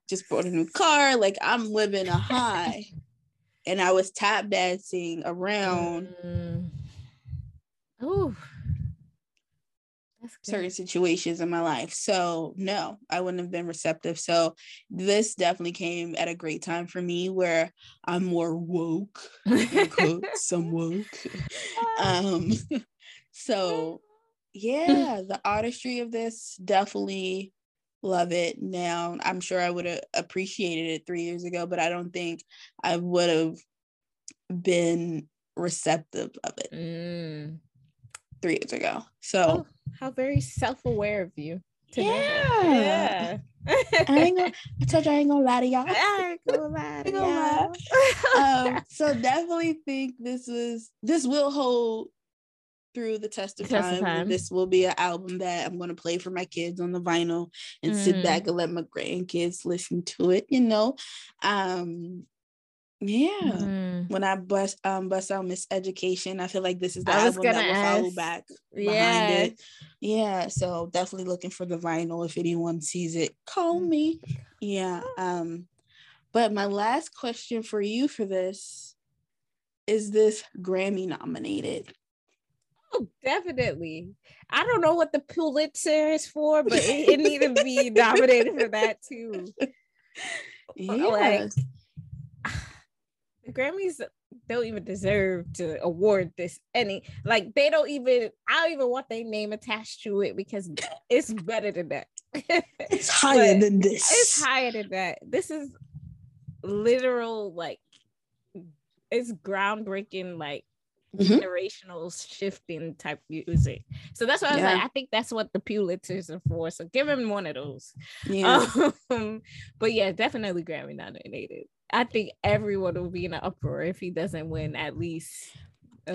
just bought a new car. Like I'm living a high. (laughs) and I was tap dancing around. Mm. Oh, certain situations in my life. So no, I wouldn't have been receptive. So this definitely came at a great time for me where I'm more woke, (laughs) some woke. (laughs) Um, (laughs) so yeah, the artistry of this definitely love it now. I'm sure I would have appreciated it three years ago, but I don't think I would have been receptive of it mm. three years ago. So oh, how very self-aware of you. Yeah. yeah. I ain't gonna I told you I ain't gonna lie to y'all. I ain't gonna lie to y'all. um, so definitely think this was this will hold through the test of test time. Of time. This will be an album that I'm going to play for my kids on the vinyl and mm. sit back and let my grandkids listen to it, you know. Um yeah. Mm. When I bust um bust out Miseducation, I feel like this is the I album that will ask, follow back behind yeah. it. Yeah. So definitely looking for the vinyl. If anyone sees it, call mm. me. Yeah. Um, but my last question for you for this is this Grammy nominated? Oh, definitely. I don't know what the Pulitzer is for, but it, it need to be nominated for that too. (laughs) Yeah. Like Grammys don't even deserve to award this any like they don't even I don't even want their name attached to it because it's better than that. (laughs) it's higher than this. It's higher than that. This is literal like it's groundbreaking like mm-hmm. generational shifting type music. So that's why I was yeah. like, I think that's what the Pulitzers are for. So give him one of those. Yeah. (laughs) Um, but yeah, definitely Grammy nominated. I think everyone will be in an uproar if he doesn't win at least.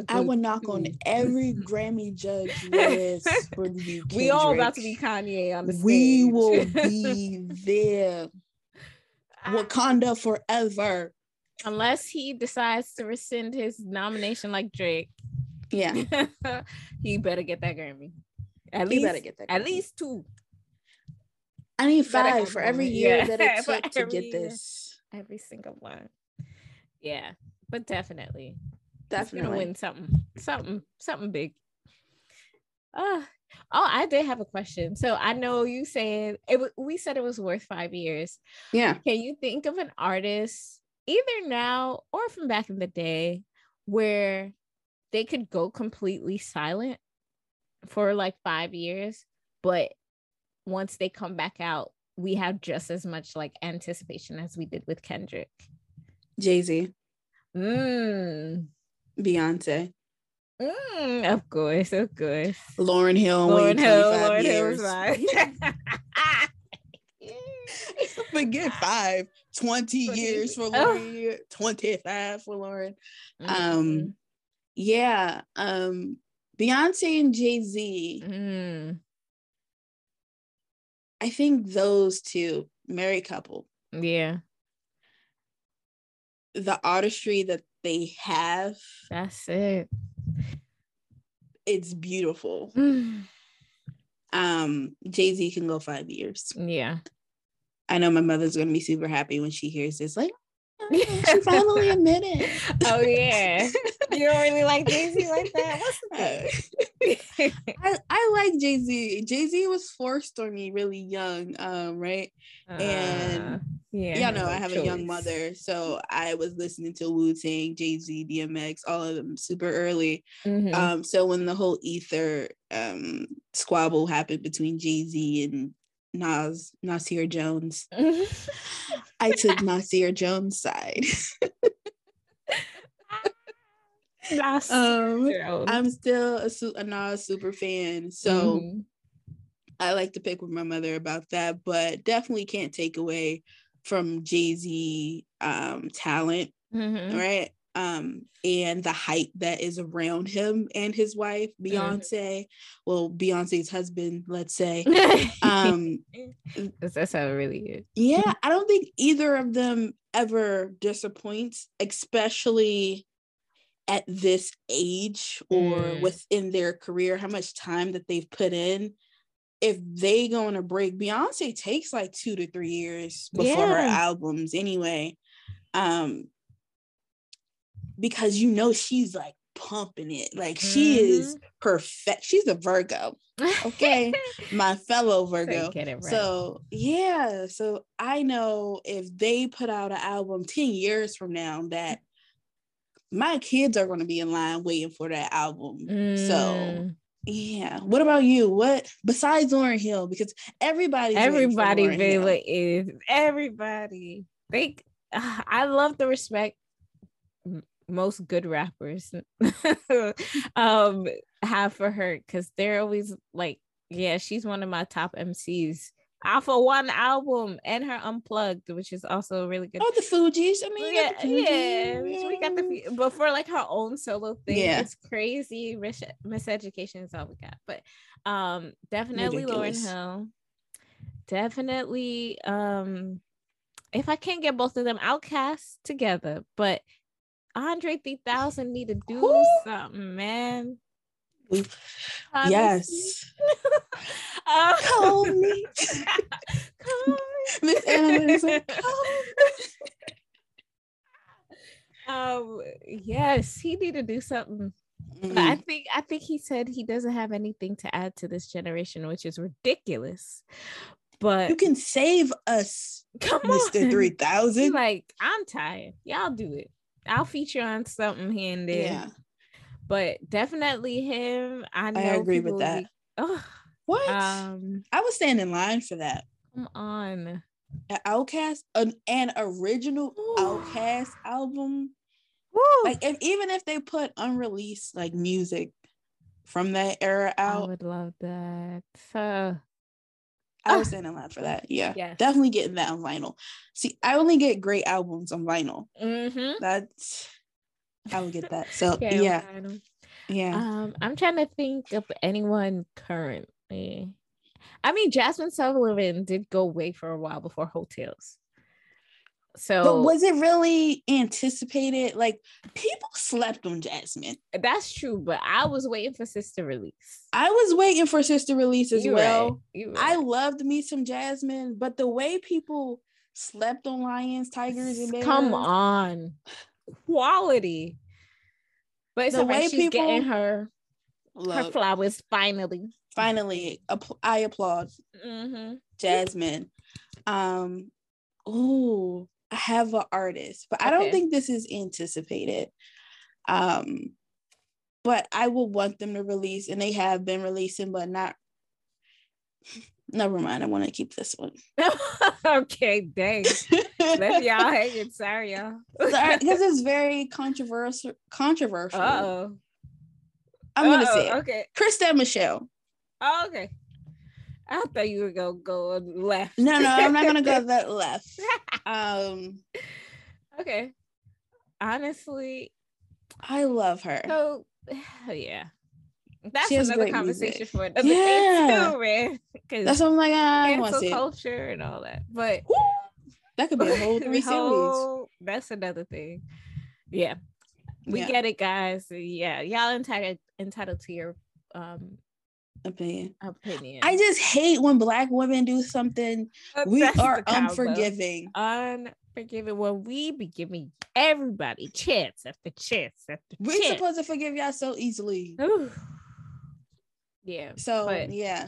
I would knock on every (laughs) Grammy judge (laughs) list for you. We all about to be Kanye on the stage. We will (laughs) be there. Wakanda forever. Unless he decides to rescind his nomination like Drake. Yeah. he better get that Grammy. At least better get that. Grammy. At least two. I need five for every year yeah. that it took to get this. Every single one. Yeah, but definitely, definitely gonna win something, something, something big. Uh, oh, I did have a question. So I know you said it. We said it was worth five years. Yeah. Can you think of an artist either now or from back in the day where they could go completely silent for like five years, but once they come back out, we have just as much like anticipation as we did with Kendrick. Jay Z. Mm. Beyonce. Mm, of course, of course. Lauryn Hill. Lauryn Hill. Lauryn Hill. Forget (laughs) (laughs) five. 20 years for Lauryn, oh. 25 for Lauryn. Mm-hmm. Um, yeah. Um, Beyonce and Jay-Z. Mm. I think those two, married couple. Yeah. The artistry that they have. That's it. It's beautiful. (sighs) Um, Jay-Z can go five years. Yeah. I know my mother's gonna be super happy when she hears this. Like, (laughs) (laughs) she finally admitted. oh yeah, (laughs) you don't really like Jay Z like that. What's the thing? I, I like Jay Z. Jay Z was forced on me really young, um, right? Uh, and yeah, y'all know I have choice. a young mother, so I was listening to Wu Tang, Jay Z, DMX, all of them super early. Mm-hmm. Um, so when the whole ether um squabble happened between Jay Z and Nas Nasir Jones. (laughs) I took Nasir Jones' side. (laughs) um, I'm still a, su- a Nas super fan, so mm-hmm. I like to pick with my mother about that. But definitely can't take away from Jay Z um, talent, mm-hmm. right? Um, and the hype that is around him and his wife, mm. Beyonce. Well, Beyonce's husband, let's say. (laughs) Um, that sounds really good. yeah, I don't think either of them ever disappoints, especially at this age or mm. within their career, how much time that they've put in. If they go on a break, Beyonce takes like two to three years before yeah. her albums anyway. Um, because you know she's like pumping it. Like mm-hmm. she is mm-hmm. perfect. She's a Virgo. Okay. (laughs) My fellow Virgo. Right. So yeah. So I know if they put out an album 10 years from now that my kids are going to be in line waiting for that album. Mm. So yeah. What about you? What besides Lauryn Hill? Because everybody, everybody really is everybody. They, (sighs) I love the respect most good rappers (laughs) um have for her because they're always like, yeah, she's one of my top MCs. Alpha One album and her Unplugged, which is also really good. Oh, the Fugees. I mean, yeah, yeah, we got the but for like her own solo thing, yeah. it's crazy. Mis- miseducation is all we got, but um, definitely Ridiculous. Lauryn Hill. Definitely, um, if I can't get both of them, OutKast together, but Andre 3000 need to do Ooh. something, man. Yes. um, call me. (laughs) (laughs) call me. Miss Anna (laughs) um yes he need to do something mm. but i think i think he said he doesn't have anything to add to this generation which is ridiculous but you can save us come mr on. 3000 like i'm tired y'all do it I'll feature on something here and there. Yeah. But definitely him. I know. I agree with that. Be, oh, what? Um, I was standing in line for that. Come on. An OutKast, an, an original Ooh. OutKast album. Woo. Like if, even if they put unreleased like music from that era out, I would love that. So I was (laughs) standing in line for that. Yeah, yes. definitely getting that on vinyl. See, I only get great albums on vinyl. Mm-hmm. That's I would get that. So yeah, yeah. yeah. Um, I'm trying to think of anyone currently. I mean, Jazmine Sullivan did go away for a while before Tales. So, but was it really anticipated? Like people slept on Jazmine. That's true, but I was waiting for Sister Release. I was waiting for Sister Release as you well. Right. Right. I loved me some Jazmine, but the way people slept on lions, tigers, and bears. Come on, quality. But it's the way she's people getting her her flowers finally. Finally, I applaud mm-hmm. Jazmine. Um, oh, have an artist, but okay. I don't think this is anticipated. Um, but I will want them to release, and they have been releasing, but not. Never mind. I want to keep this one. (laughs) okay, dang. Let (laughs) y'all it Sorry, y'all. Sorry, because it's (laughs) very controversial. Controversial. oh. I'm gonna say it. Okay. Chrisette Michele. Oh, okay. I thought you were gonna go left. No, no, I'm not gonna go (laughs) that left. Um (laughs) okay. Honestly, I love her. So (sighs) yeah. That's another conversation music. for another yeah. (laughs) too, man. That's what I'm like, I want to culture and all that. But that could be a whole three whole, series. That's another thing. Yeah. We yeah. get it, guys. Yeah, y'all entitled entitled to your um opinion. Opinion. I just hate when black women do something. we are unforgiving. Unforgiving. When we be giving everybody chance after chance after We're chance. supposed to forgive y'all so easily. Ooh. Yeah. So yeah.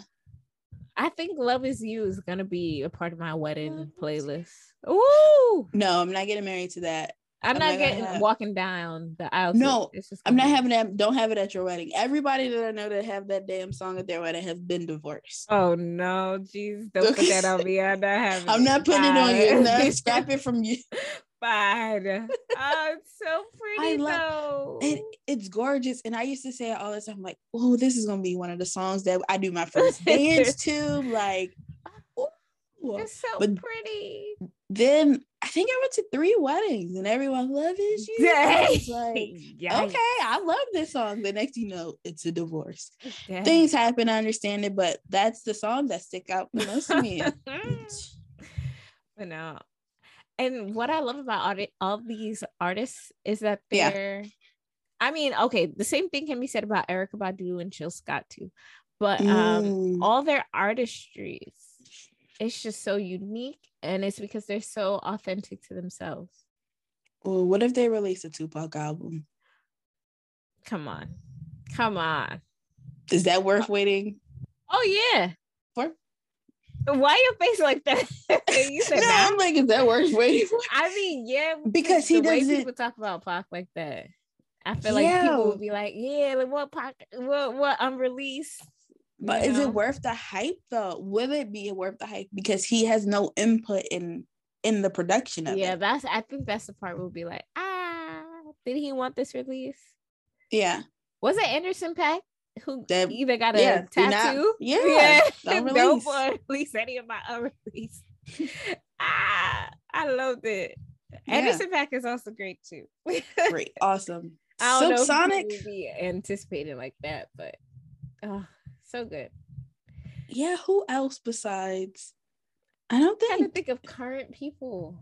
I think Love Is You is gonna be a part of my wedding playlist. Ooh. No, I'm not getting married to that. I'm, I'm not getting have... walking down the aisle. No, I'm not having that. Don't have it at your wedding. Everybody that I know that have that damn song at their wedding has been divorced. Oh no, jeez, don't put that on (laughs) me. I'm not having. I'm not putting it on you. I'm not scrap it from you. (laughs) bad. Oh, it's so (laughs) pretty I love, though. It, it's gorgeous. And I used to say it all the time, like, oh, this is gonna be one of the songs that I do my first dance to. Like, ooh. it's so but pretty. Then I think I went to three weddings and everyone loves (laughs) you. I was like, okay, I love this song. The next you know, it's a divorce. Things happen, I understand it, but that's the song that stick out the most to me. (laughs) but no, and what I love about all, all these artists is that they're, yeah. I mean, okay, the same thing can be said about Erykah Badu and Jill Scott too, but um, mm. all their artistries, it's just so unique, and it's because they're so authentic to themselves. Well, what if they release a Tupac album? Come on, come on. Is that worth waiting? Oh yeah, For? why your face like that? (laughs) you said no, I'm like, is that worse waiting (laughs) I mean, yeah, because he doesn't. people talk about Pac like that. I feel like yeah. people would be like, yeah, like what Pac, what what unreleased. But is it worth the hype though? Will it be worth the hype because he has no input in in the production of yeah, it? Yeah, that's. I think that's the part we'll be like, ah, did he want this release? Yeah. Was it Anderson .Paak? who that, either got a yeah, tattoo. Not, yeah, (laughs) yeah. Don't release. don't release any of my unreleased. (laughs) ah, I loved it. Yeah. Anderson .Paak is also great too. great, awesome. (laughs) I don't Silk know Sonic be anticipating like that, but oh, so good. Yeah, who else besides? I don't think. I to think of current people.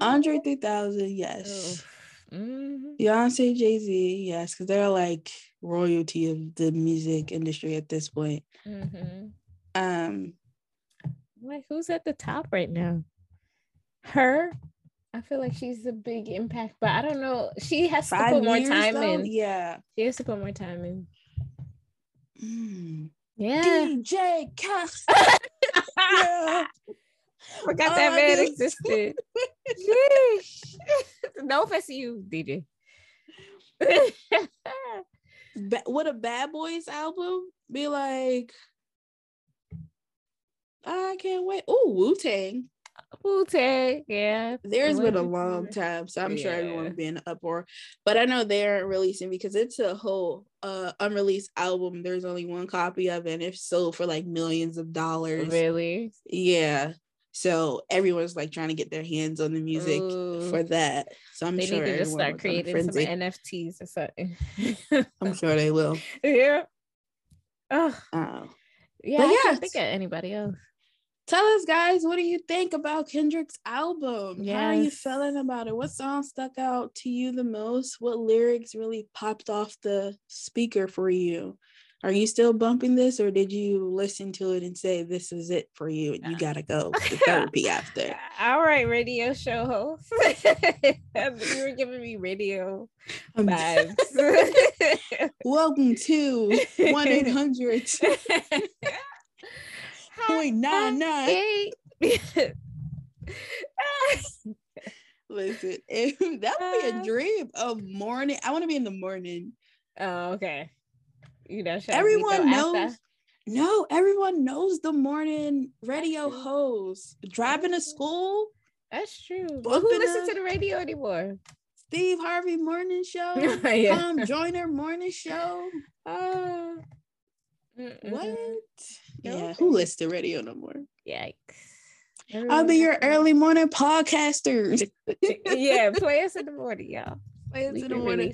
Andre 3000, yes. Mm-hmm. Beyonce, Jay Z, yes, because they're like royalty of the music industry at this point. Mm-hmm. Um, like who's at the top right now? Her. I feel like she's a big impact, but I don't know. She has to put more time though? in. Yeah, she has to put more time in. Mm. Yeah, DJ Cass. (laughs) yeah. Forgot oh, that man existed. (laughs) no offense to you, DJ. Would a Bad Boys album be like? I can't wait. Oh, Wu Tang. Wu Tang, yeah. There's been a long time, so I'm yeah. sure everyone would be in uproar. But I know they aren't releasing because it's a whole uh unreleased album. There's only one copy of it, and it's sold for like millions of dollars. Really? Yeah. So everyone's like trying to get their hands on the music Ooh. for that. So I'm they sure need to just start creating some NFTs or something. (laughs) I'm sure they will. Yeah. Oh. Yeah, but I can't think of anybody else. Tell us, guys, what do you think about Kendrick's album? Yes. How are you feeling about it? What song stuck out to you the most? What lyrics really popped off the speaker for you? Are you still bumping this, or did you listen to it and say this is it for you and you gotta go (laughs) to therapy after? (laughs) All right, radio show host. (laughs) you were giving me radio um, vibes. Welcome to one eight hundred point nine nine. Listen, (laughs) that would be a uh. dream of morning. I want to be in the morning. Oh, okay you know, everyone knows. After? No, everyone knows the morning radio host driving to school. That's true. But who listens to the radio anymore? Steve Harvey morning show. (laughs) yeah. Tom Joyner morning show. (laughs) Uh, what? Yeah, who listens to radio no more? Yikes. I'll be your early morning podcaster. (laughs) yeah, play us in the (laughs) morning, y'all play us in the morning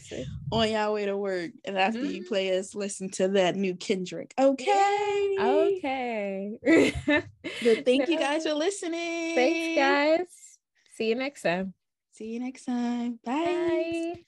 on y'all way to work. And after mm-hmm. you play us, listen to that new Kendrick. Okay. Okay. (laughs) Thank you guys for listening. Thanks, guys. See you next time. See you next time. Bye. Bye.